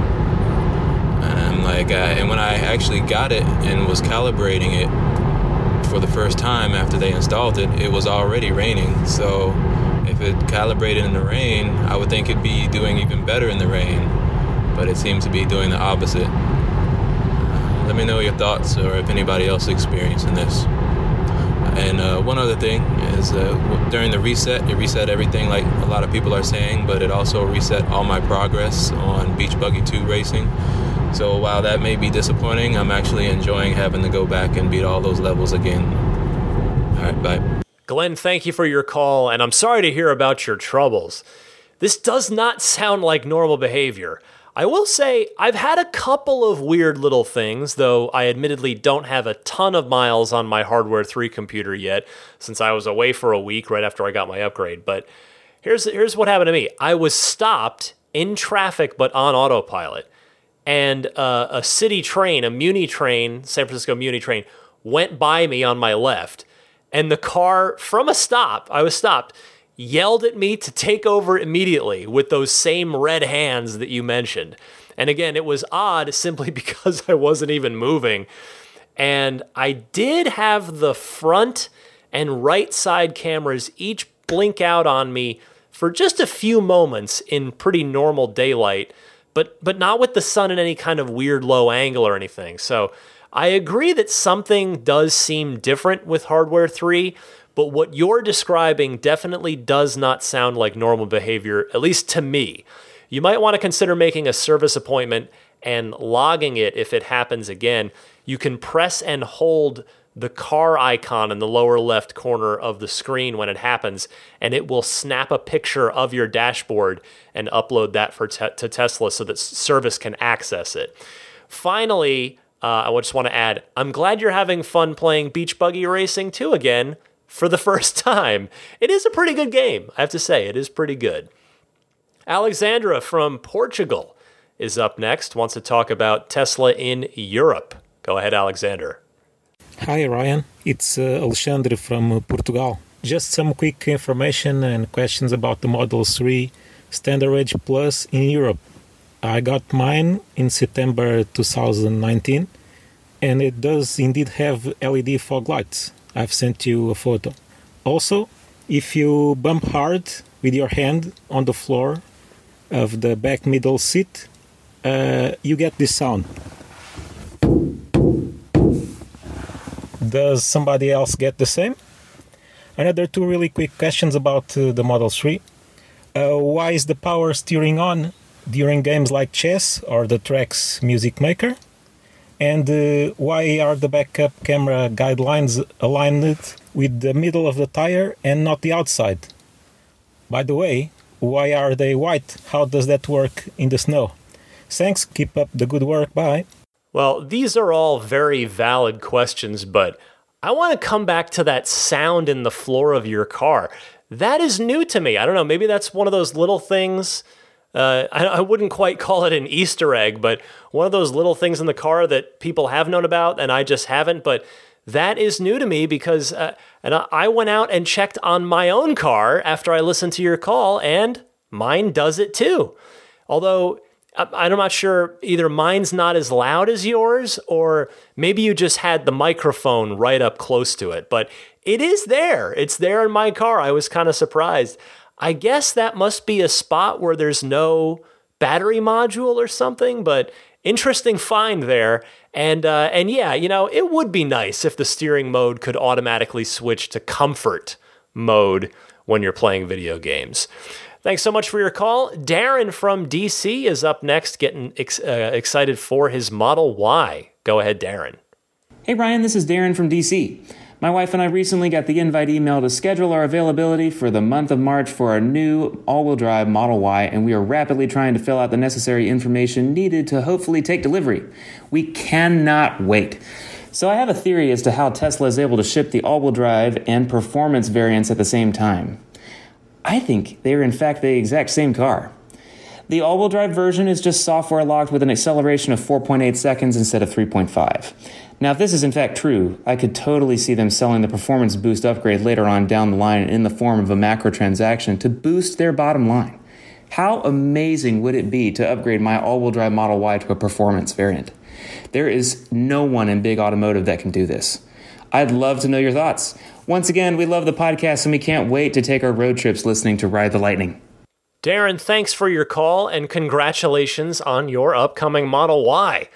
and I'm like, I, and when I actually got it and was calibrating it for the first time after they installed it, it was already raining. So if it calibrated in the rain, I would think it'd be doing even better in the rain, but it seems to be doing the opposite. Let me know your thoughts or if anybody else experiencing this. And uh, one other thing is uh, during the reset, it reset everything like a lot of people are saying, but it also reset all my progress on Beach Buggy 2 racing. So while that may be disappointing, I'm actually enjoying having to go back and beat all those levels again. All right, bye. Glenn, thank you for your call, and I'm sorry to hear about your troubles. This does not sound like normal behavior. I will say, I've had a couple of weird little things, though I admittedly don't have a ton of miles on my Hardware 3 computer yet, since I was away for a week right after I got my upgrade. But here's, here's what happened to me I was stopped in traffic, but on autopilot. And uh, a city train, a Muni train, San Francisco Muni train, went by me on my left and the car from a stop, I was stopped, yelled at me to take over immediately with those same red hands that you mentioned. And again, it was odd simply because I wasn't even moving. And I did have the front and right side cameras each blink out on me for just a few moments in pretty normal daylight, but but not with the sun in any kind of weird low angle or anything. So I agree that something does seem different with Hardware 3, but what you're describing definitely does not sound like normal behavior, at least to me. You might want to consider making a service appointment and logging it if it happens again. You can press and hold the car icon in the lower left corner of the screen when it happens, and it will snap a picture of your dashboard and upload that for te- to Tesla so that service can access it. Finally, uh, I just want to add, I'm glad you're having fun playing beach buggy racing too again for the first time. It is a pretty good game, I have to say. It is pretty good. Alexandra from Portugal is up next, wants to talk about Tesla in Europe. Go ahead, Alexander. Hi, Ryan. It's uh, Alexandre from uh, Portugal. Just some quick information and questions about the Model 3 Standard Range Plus in Europe. I got mine in September 2019 and it does indeed have LED fog lights. I've sent you a photo. Also, if you bump hard with your hand on the floor of the back middle seat, uh, you get this sound. Does somebody else get the same? Another two really quick questions about uh, the Model 3. Uh, why is the power steering on during games like chess or the TRAX Music Maker? And uh, why are the backup camera guidelines aligned with the middle of the tire and not the outside? By the way, why are they white? How does that work in the snow? Thanks, keep up the good work. Bye. Well, these are all very valid questions, but I want to come back to that sound in the floor of your car. That is new to me. I don't know, maybe that's one of those little things uh, I, I, wouldn't quite call it an Easter egg, but one of those little things in the car that people have known about and I just haven't. But that is new to me because uh, and I went out and checked on my own car after I listened to your call, and mine does it too. Although I'm not sure either mine's not as loud as yours, or maybe you just had the microphone right up close to it. But it is there. It's there in my car. I was kind of surprised. I guess that must be a spot where there's no battery module or something, but interesting find there. And uh, and yeah, you know, it would be nice if the steering mode could automatically switch to comfort mode when you're playing video games. Thanks so much for your call. Darren from DC is up next, getting ex- uh, excited for his Model Y. Go ahead, Darren. Hey, Ryan, this is Darren from DC. My wife and I recently got the invite email to schedule our availability for the month of March for our new all wheel drive Model Y, and we are rapidly trying to fill out the necessary information needed to hopefully take delivery. We cannot wait. So, I have a theory as to how Tesla is able to ship the all wheel drive and performance variants at the same time. I think they are, in fact, the exact same car. The all wheel drive version is just software locked with an acceleration of 4.8 seconds instead of 3.5. Now, if this is in fact true, I could totally see them selling the performance boost upgrade later on down the line in the form of a macro transaction to boost their bottom line. How amazing would it be to upgrade my all wheel drive Model Y to a performance variant? There is no one in big automotive that can do this. I'd love to know your thoughts. Once again, we love the podcast and we can't wait to take our road trips listening to Ride the Lightning. Darren, thanks for your call and congratulations on your upcoming Model Y.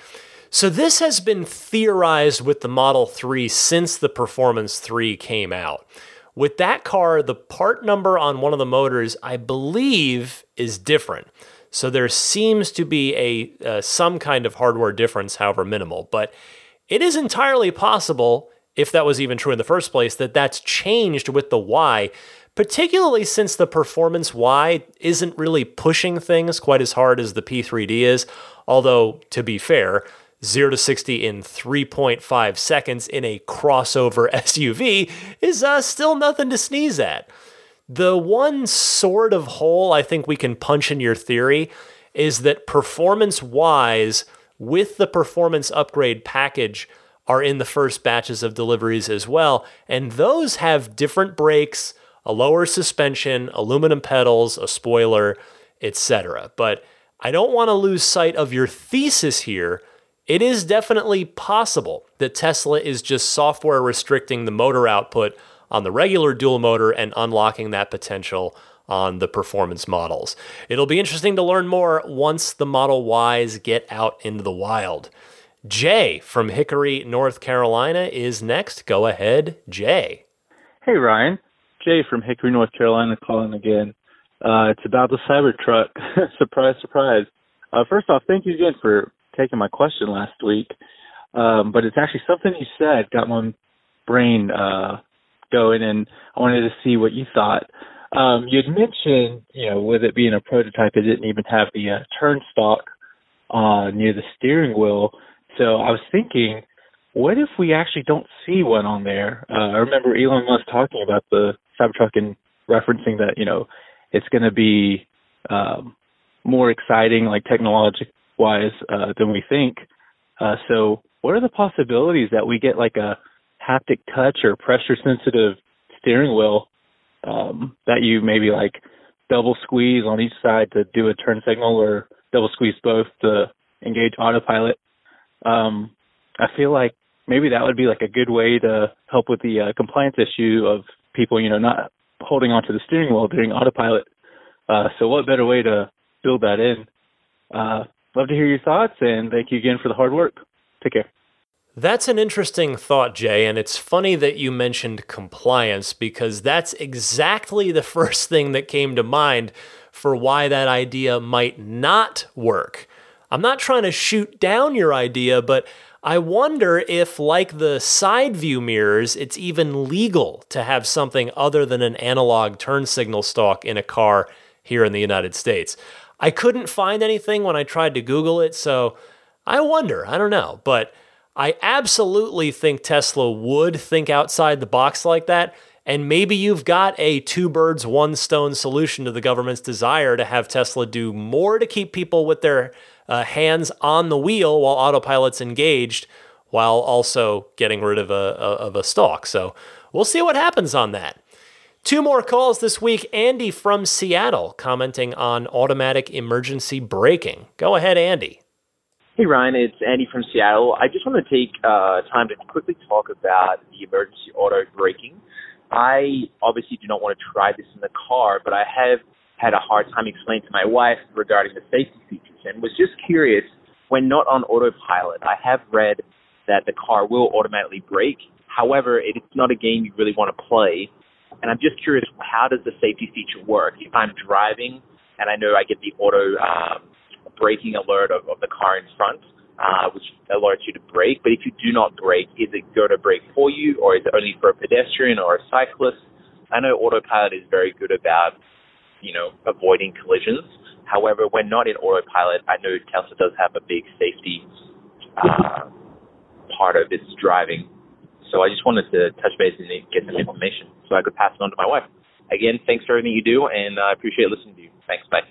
So this has been theorized with the Model 3 since the Performance 3 came out. With that car, the part number on one of the motors, I believe, is different. So there seems to be a uh, some kind of hardware difference, however minimal. But it is entirely possible, if that was even true in the first place, that that's changed with the Y, particularly since the Performance Y isn't really pushing things quite as hard as the P3D is. Although, to be fair, 0 to 60 in 3.5 seconds in a crossover SUV is uh, still nothing to sneeze at. The one sort of hole I think we can punch in your theory is that performance wise, with the performance upgrade package, are in the first batches of deliveries as well. And those have different brakes, a lower suspension, aluminum pedals, a spoiler, etc. But I don't want to lose sight of your thesis here it is definitely possible that Tesla is just software restricting the motor output on the regular dual motor and unlocking that potential on the performance models. It'll be interesting to learn more once the Model Ys get out into the wild. Jay from Hickory, North Carolina is next. Go ahead, Jay. Hey, Ryan. Jay from Hickory, North Carolina calling again. Uh, it's about the Cybertruck. surprise, surprise. Uh, first off, thank you again for taking my question last week, um, but it's actually something you said got my brain uh, going, and I wanted to see what you thought. Um, you had mentioned, you know, with it being a prototype, it didn't even have the uh, turn stalk uh, near the steering wheel. So I was thinking, what if we actually don't see one on there? Uh, I remember Elon Musk talking about the Cybertruck and referencing that, you know, it's going to be um, more exciting, like technologic wise uh, than we think. Uh, so, what are the possibilities that we get like a haptic touch or pressure sensitive steering wheel um, that you maybe like double squeeze on each side to do a turn signal or double squeeze both to engage autopilot. Um, I feel like maybe that would be like a good way to help with the uh, compliance issue of people, you know, not holding onto the steering wheel during autopilot. Uh, so what better way to build that in? Uh, love to hear your thoughts and thank you again for the hard work. Take care. That's an interesting thought, Jay, and it's funny that you mentioned compliance because that's exactly the first thing that came to mind for why that idea might not work. I'm not trying to shoot down your idea, but I wonder if, like the side view mirrors, it's even legal to have something other than an analog turn signal stalk in a car here in the United States. I couldn't find anything when I tried to Google it, so I wonder. I don't know. But I absolutely think Tesla would think outside the box like that. And maybe you've got a two birds, one stone solution to the government's desire to have Tesla do more to keep people with their uh, hands on the wheel while autopilot's engaged, while also getting rid of a, of a stalk. So we'll see what happens on that. Two more calls this week. Andy from Seattle commenting on automatic emergency braking. Go ahead, Andy. Hey Ryan, it's Andy from Seattle. I just want to take uh, time to quickly talk about the emergency auto braking. I obviously do not want to try this in the car, but I have had a hard time explaining to my wife regarding the safety features and was just curious when not on autopilot. I have read that the car will automatically brake. However, it's not a game you really want to play. And I'm just curious, how does the safety feature work? If I'm driving and I know I get the auto um, braking alert of, of the car in front, uh, which alerts you to brake. But if you do not brake, is it going to brake for you, or is it only for a pedestrian or a cyclist? I know autopilot is very good about, you know, avoiding collisions. However, when not in autopilot, I know Tesla does have a big safety uh, part of its driving. So I just wanted to touch base and get some information so I could pass it on to my wife. Again, thanks for everything you do, and I appreciate listening to you. Thanks. Bye.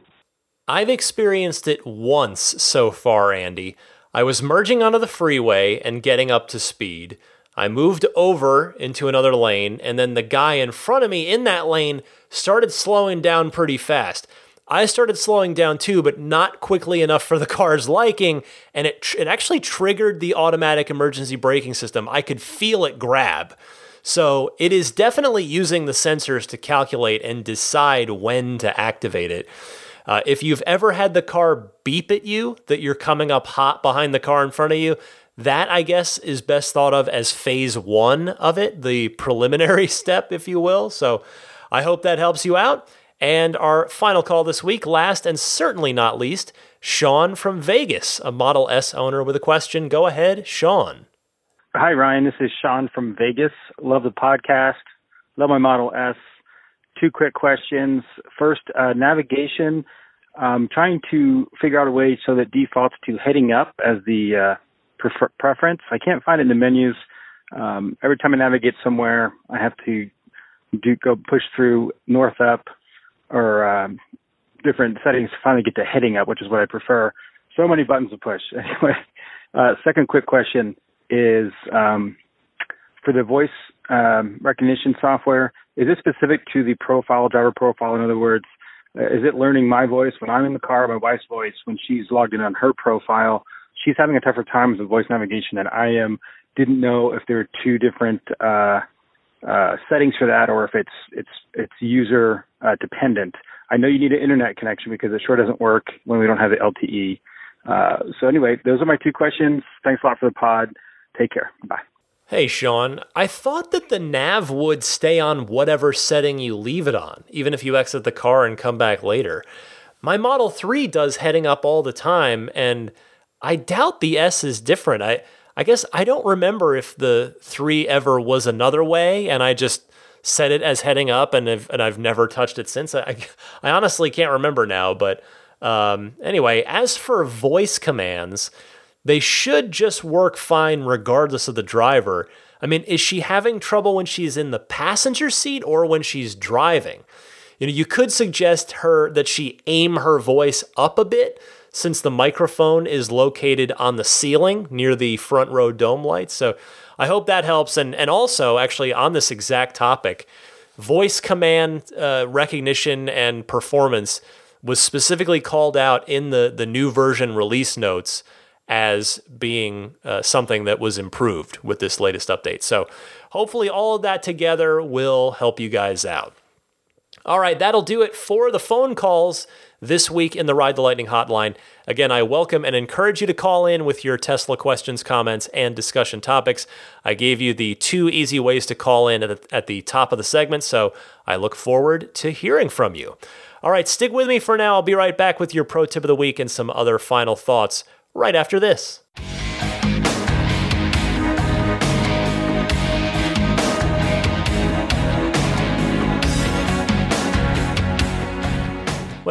I've experienced it once so far, Andy. I was merging onto the freeway and getting up to speed. I moved over into another lane, and then the guy in front of me in that lane started slowing down pretty fast. I started slowing down too, but not quickly enough for the car's liking, and it it actually triggered the automatic emergency braking system. I could feel it grab. So it is definitely using the sensors to calculate and decide when to activate it. Uh, if you've ever had the car beep at you that you're coming up hot behind the car in front of you, that I guess is best thought of as phase one of it, the preliminary step, if you will. So I hope that helps you out. And our final call this week, last and certainly not least, Sean from Vegas, a Model S owner with a question. Go ahead, Sean. Hi, Ryan. This is Sean from Vegas. Love the podcast. Love my Model S. Two quick questions. First, uh, navigation. I'm trying to figure out a way so that defaults to heading up as the uh, prefer- preference. I can't find it in the menus. Um, every time I navigate somewhere, I have to do go push through north up or um, different settings to finally get to heading up, which is what I prefer. So many buttons to push. Anyway, uh, second quick question is um, for the voice um, recognition software. Is it specific to the profile, driver profile? In other words, uh, is it learning my voice when I'm in the car, my wife's voice when she's logged in on her profile? She's having a tougher time with voice navigation than I am. Didn't know if there are two different uh, uh, settings for that, or if it's it's it's user uh, dependent. I know you need an internet connection because it sure doesn't work when we don't have the LTE. Uh, so anyway, those are my two questions. Thanks a lot for the pod. Take care. Bye. Hey, Sean, I thought that the nav would stay on whatever setting you leave it on, even if you exit the car and come back later. My Model 3 does heading up all the time, and I doubt the S is different. I, I guess I don't remember if the 3 ever was another way, and I just set it as heading up, and I've, and I've never touched it since. I, I honestly can't remember now, but um, anyway, as for voice commands, they should just work fine regardless of the driver. I mean, is she having trouble when she's in the passenger seat or when she's driving? You know, you could suggest her that she aim her voice up a bit since the microphone is located on the ceiling near the front row dome lights. So I hope that helps. And and also actually on this exact topic, voice command uh, recognition and performance was specifically called out in the the new version release notes as being uh, something that was improved with this latest update. So hopefully all of that together will help you guys out. All right, that'll do it for the phone calls this week in the Ride the Lightning hotline. Again, I welcome and encourage you to call in with your Tesla questions, comments, and discussion topics. I gave you the two easy ways to call in at the, at the top of the segment, so I look forward to hearing from you. All right, stick with me for now. I'll be right back with your pro tip of the week and some other final thoughts right after this.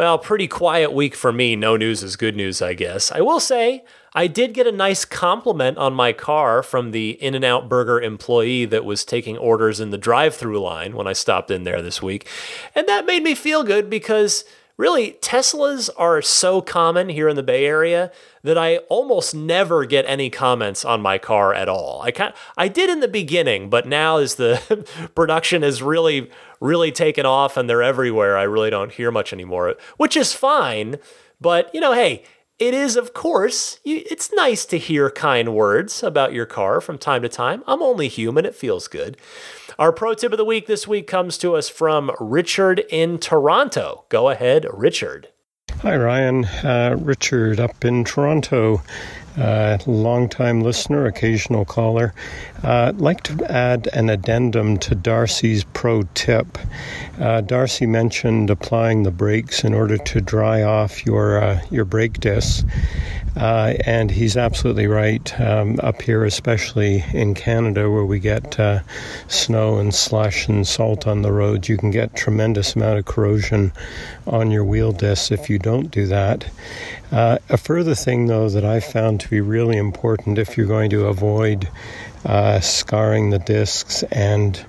Well, pretty quiet week for me. No news is good news, I guess. I will say, I did get a nice compliment on my car from the In N Out Burger employee that was taking orders in the drive through line when I stopped in there this week. And that made me feel good because really, Teslas are so common here in the Bay Area that I almost never get any comments on my car at all. I kind I did in the beginning, but now as the production has really really taken off and they're everywhere, I really don't hear much anymore, which is fine. But you know, hey, it is, of course, you, it's nice to hear kind words about your car from time to time. I'm only human, it feels good. Our pro tip of the week this week comes to us from Richard in Toronto. Go ahead, Richard. Hi, Ryan. Uh, Richard up in Toronto. Uh, long-time listener, occasional caller. Uh, like to add an addendum to Darcy's pro tip. Uh, Darcy mentioned applying the brakes in order to dry off your uh, your brake discs. Uh, and he's absolutely right. Um, up here, especially in Canada, where we get uh, snow and slush and salt on the roads, you can get tremendous amount of corrosion on your wheel discs if you don't do that. Uh, a further thing, though, that I found to be really important if you're going to avoid uh, scarring the discs and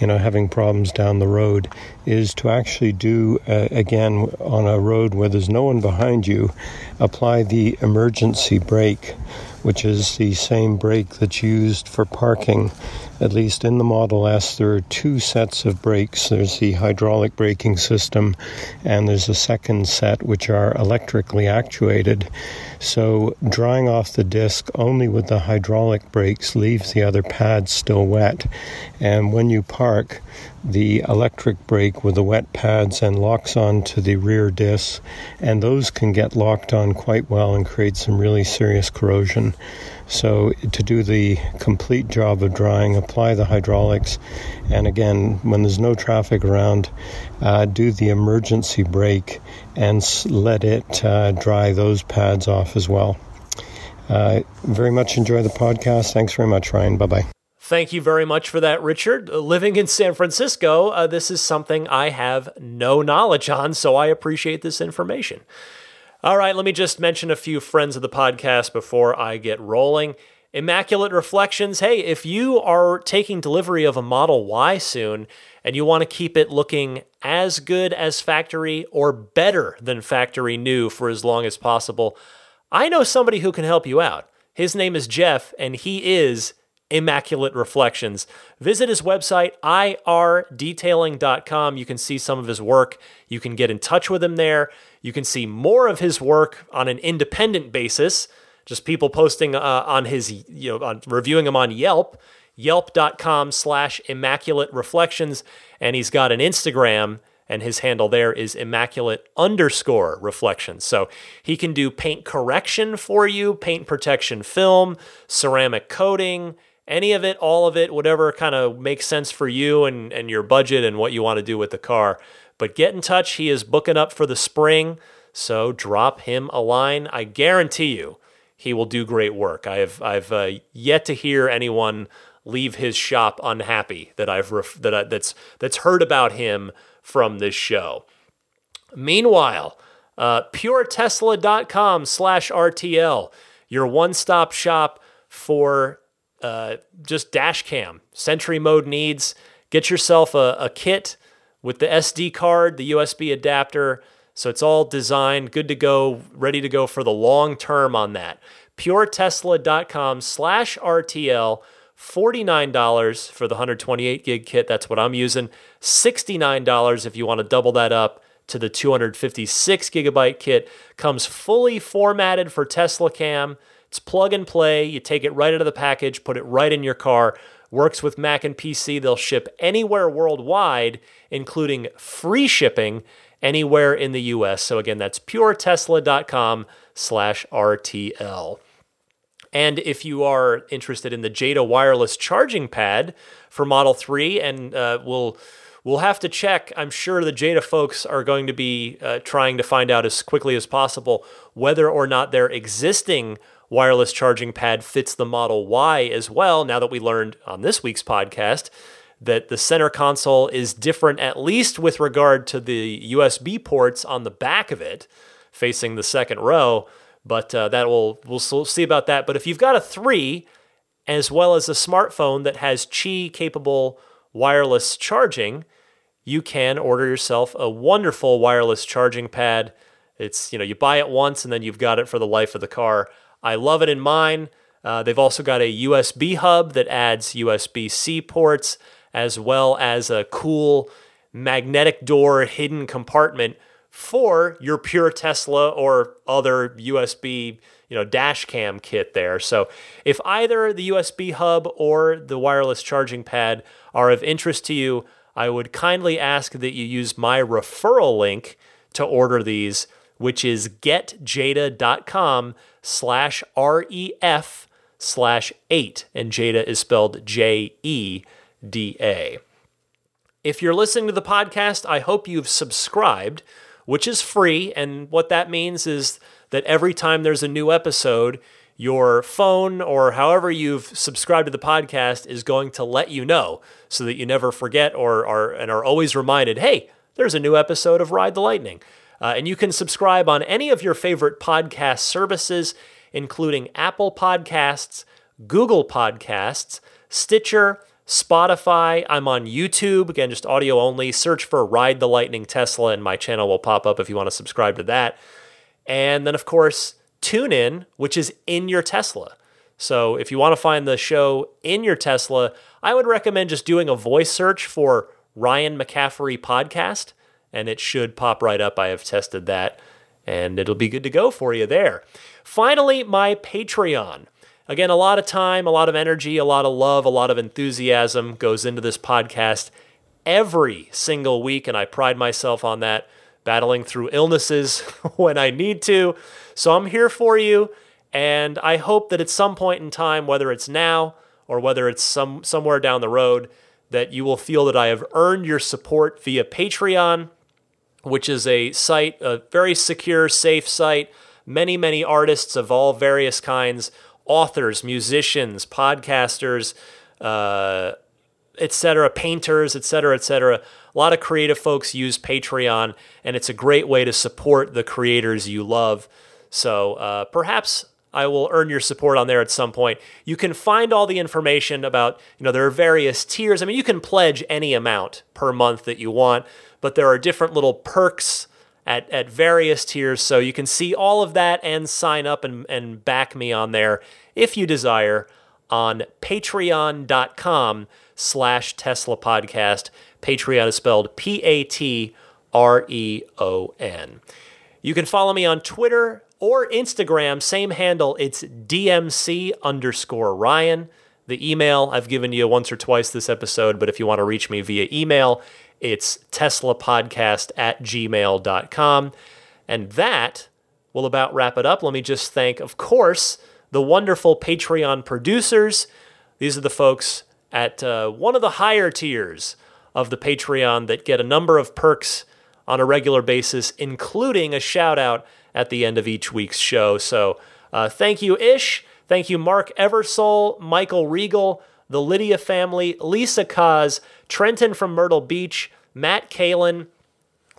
you know, having problems down the road is to actually do, uh, again, on a road where there's no one behind you, apply the emergency brake, which is the same brake that's used for parking. At least in the Model S, there are two sets of brakes. There's the hydraulic braking system, and there's a second set which are electrically actuated. So, drying off the disc only with the hydraulic brakes leaves the other pads still wet. And when you park, the electric brake with the wet pads and locks onto the rear discs, and those can get locked on quite well and create some really serious corrosion. So, to do the complete job of drying, apply the hydraulics, and again, when there's no traffic around, uh, do the emergency brake and let it uh, dry those pads off as well. Uh, very much enjoy the podcast. Thanks very much, Ryan. Bye bye. Thank you very much for that, Richard. Uh, living in San Francisco, uh, this is something I have no knowledge on, so I appreciate this information. All right, let me just mention a few friends of the podcast before I get rolling. Immaculate Reflections. Hey, if you are taking delivery of a Model Y soon and you want to keep it looking as good as factory or better than factory new for as long as possible, I know somebody who can help you out. His name is Jeff, and he is Immaculate Reflections. Visit his website, irdetailing.com. You can see some of his work. You can get in touch with him there. You can see more of his work on an independent basis, just people posting uh, on his, you know, on, reviewing him on Yelp, yelp.com slash immaculate reflections. And he's got an Instagram, and his handle there is immaculate underscore reflections. So he can do paint correction for you, paint protection film, ceramic coating, any of it, all of it, whatever kind of makes sense for you and, and your budget and what you want to do with the car. But get in touch. He is booking up for the spring. So drop him a line. I guarantee you he will do great work. I have I've uh, yet to hear anyone leave his shop unhappy that I've ref- that I, that's that's heard about him from this show. Meanwhile, uh, puretesla.com slash RTL, your one-stop shop for uh, just dash cam, Sentry mode needs. Get yourself a, a kit with the SD card, the USB adapter. So it's all designed, good to go, ready to go for the long term on that. PureTesla.com slash RTL $49 for the 128 gig kit. That's what I'm using. $69 if you want to double that up to the 256 gigabyte kit. Comes fully formatted for Tesla Cam. It's plug and play. You take it right out of the package, put it right in your car. Works with Mac and PC. They'll ship anywhere worldwide, including free shipping anywhere in the US. So again, that's puretesla.com slash RTL. And if you are interested in the Jeda wireless charging pad for Model 3, and uh, we'll we'll have to check. I'm sure the Jeda folks are going to be uh, trying to find out as quickly as possible whether or not their existing wireless charging pad fits the Model Y as well. Now that we learned on this week's podcast that the center console is different, at least with regard to the USB ports on the back of it, facing the second row. But uh, that will we'll see about that. But if you've got a three, as well as a smartphone that has Qi capable wireless charging, you can order yourself a wonderful wireless charging pad. It's you know you buy it once and then you've got it for the life of the car. I love it in mine. Uh, they've also got a USB hub that adds USB C ports as well as a cool magnetic door hidden compartment for your pure Tesla or other USB, you know, dash cam kit there. So if either the USB hub or the wireless charging pad are of interest to you, I would kindly ask that you use my referral link to order these, which is getjeda.com slash REF slash eight. And Jeda is spelled J E D A. If you're listening to the podcast, I hope you've subscribed, which is free. And what that means is that every time there's a new episode, your phone or however you've subscribed to the podcast is going to let you know so that you never forget or are and are always reminded, hey, there's a new episode of Ride the Lightning. Uh, and you can subscribe on any of your favorite podcast services, including Apple Podcasts, Google Podcasts, Stitcher, Spotify. I'm on YouTube, again, just audio only. Search for Ride the Lightning Tesla, and my channel will pop up if you want to subscribe to that. And then, of course, TuneIn, which is in your Tesla. So if you want to find the show in your Tesla, I would recommend just doing a voice search for Ryan McCaffrey podcast, and it should pop right up. I have tested that, and it'll be good to go for you there. Finally, my Patreon. Again, a lot of time, a lot of energy, a lot of love, a lot of enthusiasm goes into this podcast every single week, and I pride myself on that, battling through illnesses when I need to. So I'm here for you, and I hope that at some point in time, whether it's now or whether it's some somewhere down the road, that you will feel that I have earned your support via Patreon, which is a site, a very secure, safe site. Many, many artists of all various kinds authors, musicians, podcasters, uh, etc., painters, etc., etc. A lot of creative folks use Patreon, and it's a great way to support the creators you love. So uh, perhaps I will earn your support on there at some point. You can find all the information about, you know, there are various tiers. I mean, you can pledge any amount per month that you want, but there are different little perks at, at various tiers. So you can see all of that and sign up and, and back me on there if you desire on patreon.com slash Tesla podcast. Patreon is spelled P A T R E O N. You can follow me on Twitter or Instagram, same handle. It's DMC underscore Ryan. The email I've given you once or twice this episode, but if you want to reach me via email, it's teslapodcast at gmail.com. And that will about wrap it up. Let me just thank, of course, the wonderful Patreon producers. These are the folks at uh, one of the higher tiers of the Patreon that get a number of perks on a regular basis, including a shout out at the end of each week's show. So uh, thank you, Ish. Thank you, Mark Eversole, Michael Regal, the Lydia family, Lisa Kaz, Trenton from Myrtle Beach, Matt Kalin,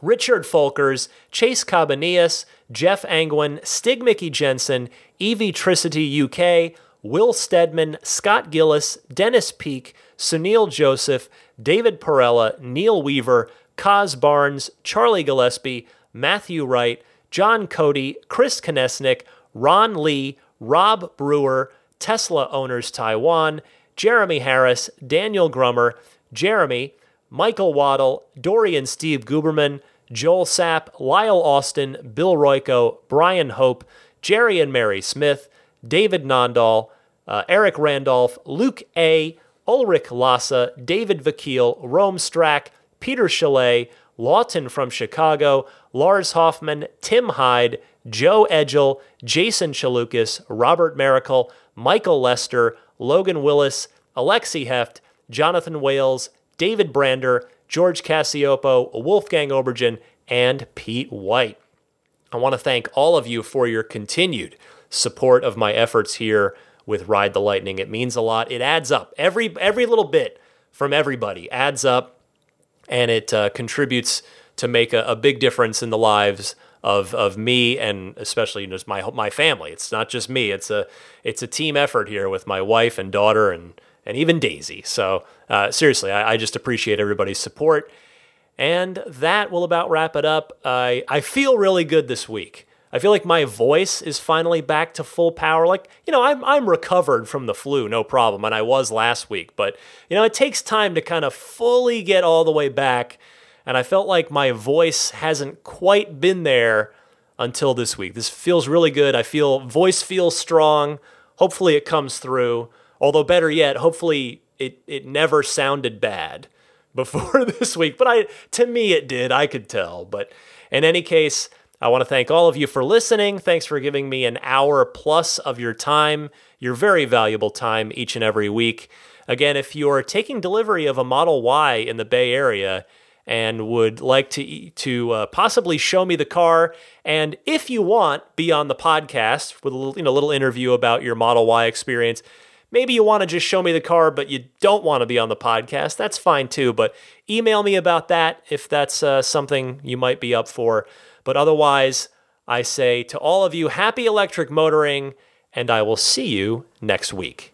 Richard Folkers, Chase Cabanillas, Jeff Angwin, Stig Mickey Jensen, Evie Tricity UK, Will Stedman, Scott Gillis, Dennis Peak, Sunil Joseph, David Perella, Neil Weaver, Kaz Barnes, Charlie Gillespie, Matthew Wright, John Cody, Chris Konesnik, Ron Lee, Rob Brewer, Tesla Owners Taiwan, Jeremy Harris, Daniel Grummer, Jeremy, Michael Waddle, Dorian Steve Guberman, Joel Sapp, Lyle Austin, Bill Royko, Brian Hope, Jerry and Mary Smith, David Nondahl, uh, Eric Randolph, Luke A., Ulrich Lassa, David Vakil, Rome Strack, Peter Chalet, Lawton from Chicago, Lars Hoffman, Tim Hyde, Joe Edgel, Jason Chalukas, Robert Miracle, Michael Lester, Logan Willis, Alexi Heft, Jonathan Wales, David Brander, George Cassiopo, Wolfgang Obergen, and Pete White. I want to thank all of you for your continued support of my efforts here with Ride the Lightning. It means a lot. It adds up. Every every little bit from everybody adds up, and it uh, contributes to make a, a, big difference in the lives of of me and especially just my my family. It's not just me. It's a it's a team effort here with my wife and daughter and and even Daisy. So uh, seriously, I, I just appreciate everybody's support. And that will about wrap it up. I, I feel really good this week. I feel like my voice is finally back to full power. Like, you know, I'm, I'm recovered from the flu, no problem, and I was last week. But, you know, it takes time to kind of fully get all the way back. And I felt like my voice hasn't quite been there until this week. This feels really good. I feel voice feels strong. Hopefully it comes through. Although better yet, hopefully it, it never sounded bad before this week. But I to me it did. I could tell. But in any case, I want to thank all of you for listening. Thanks for giving me an hour plus of your time, your very valuable time each and every week. Again, if you're taking delivery of a Model Y in the Bay Area and would like to to uh, possibly show me the car, and if you want, be on the podcast with a little, you know, little interview about your Model Y experience. Maybe you want to just show me the car, but you don't want to be on the podcast. That's fine too. But email me about that if that's uh, something you might be up for. But otherwise, I say to all of you, happy electric motoring, and I will see you next week.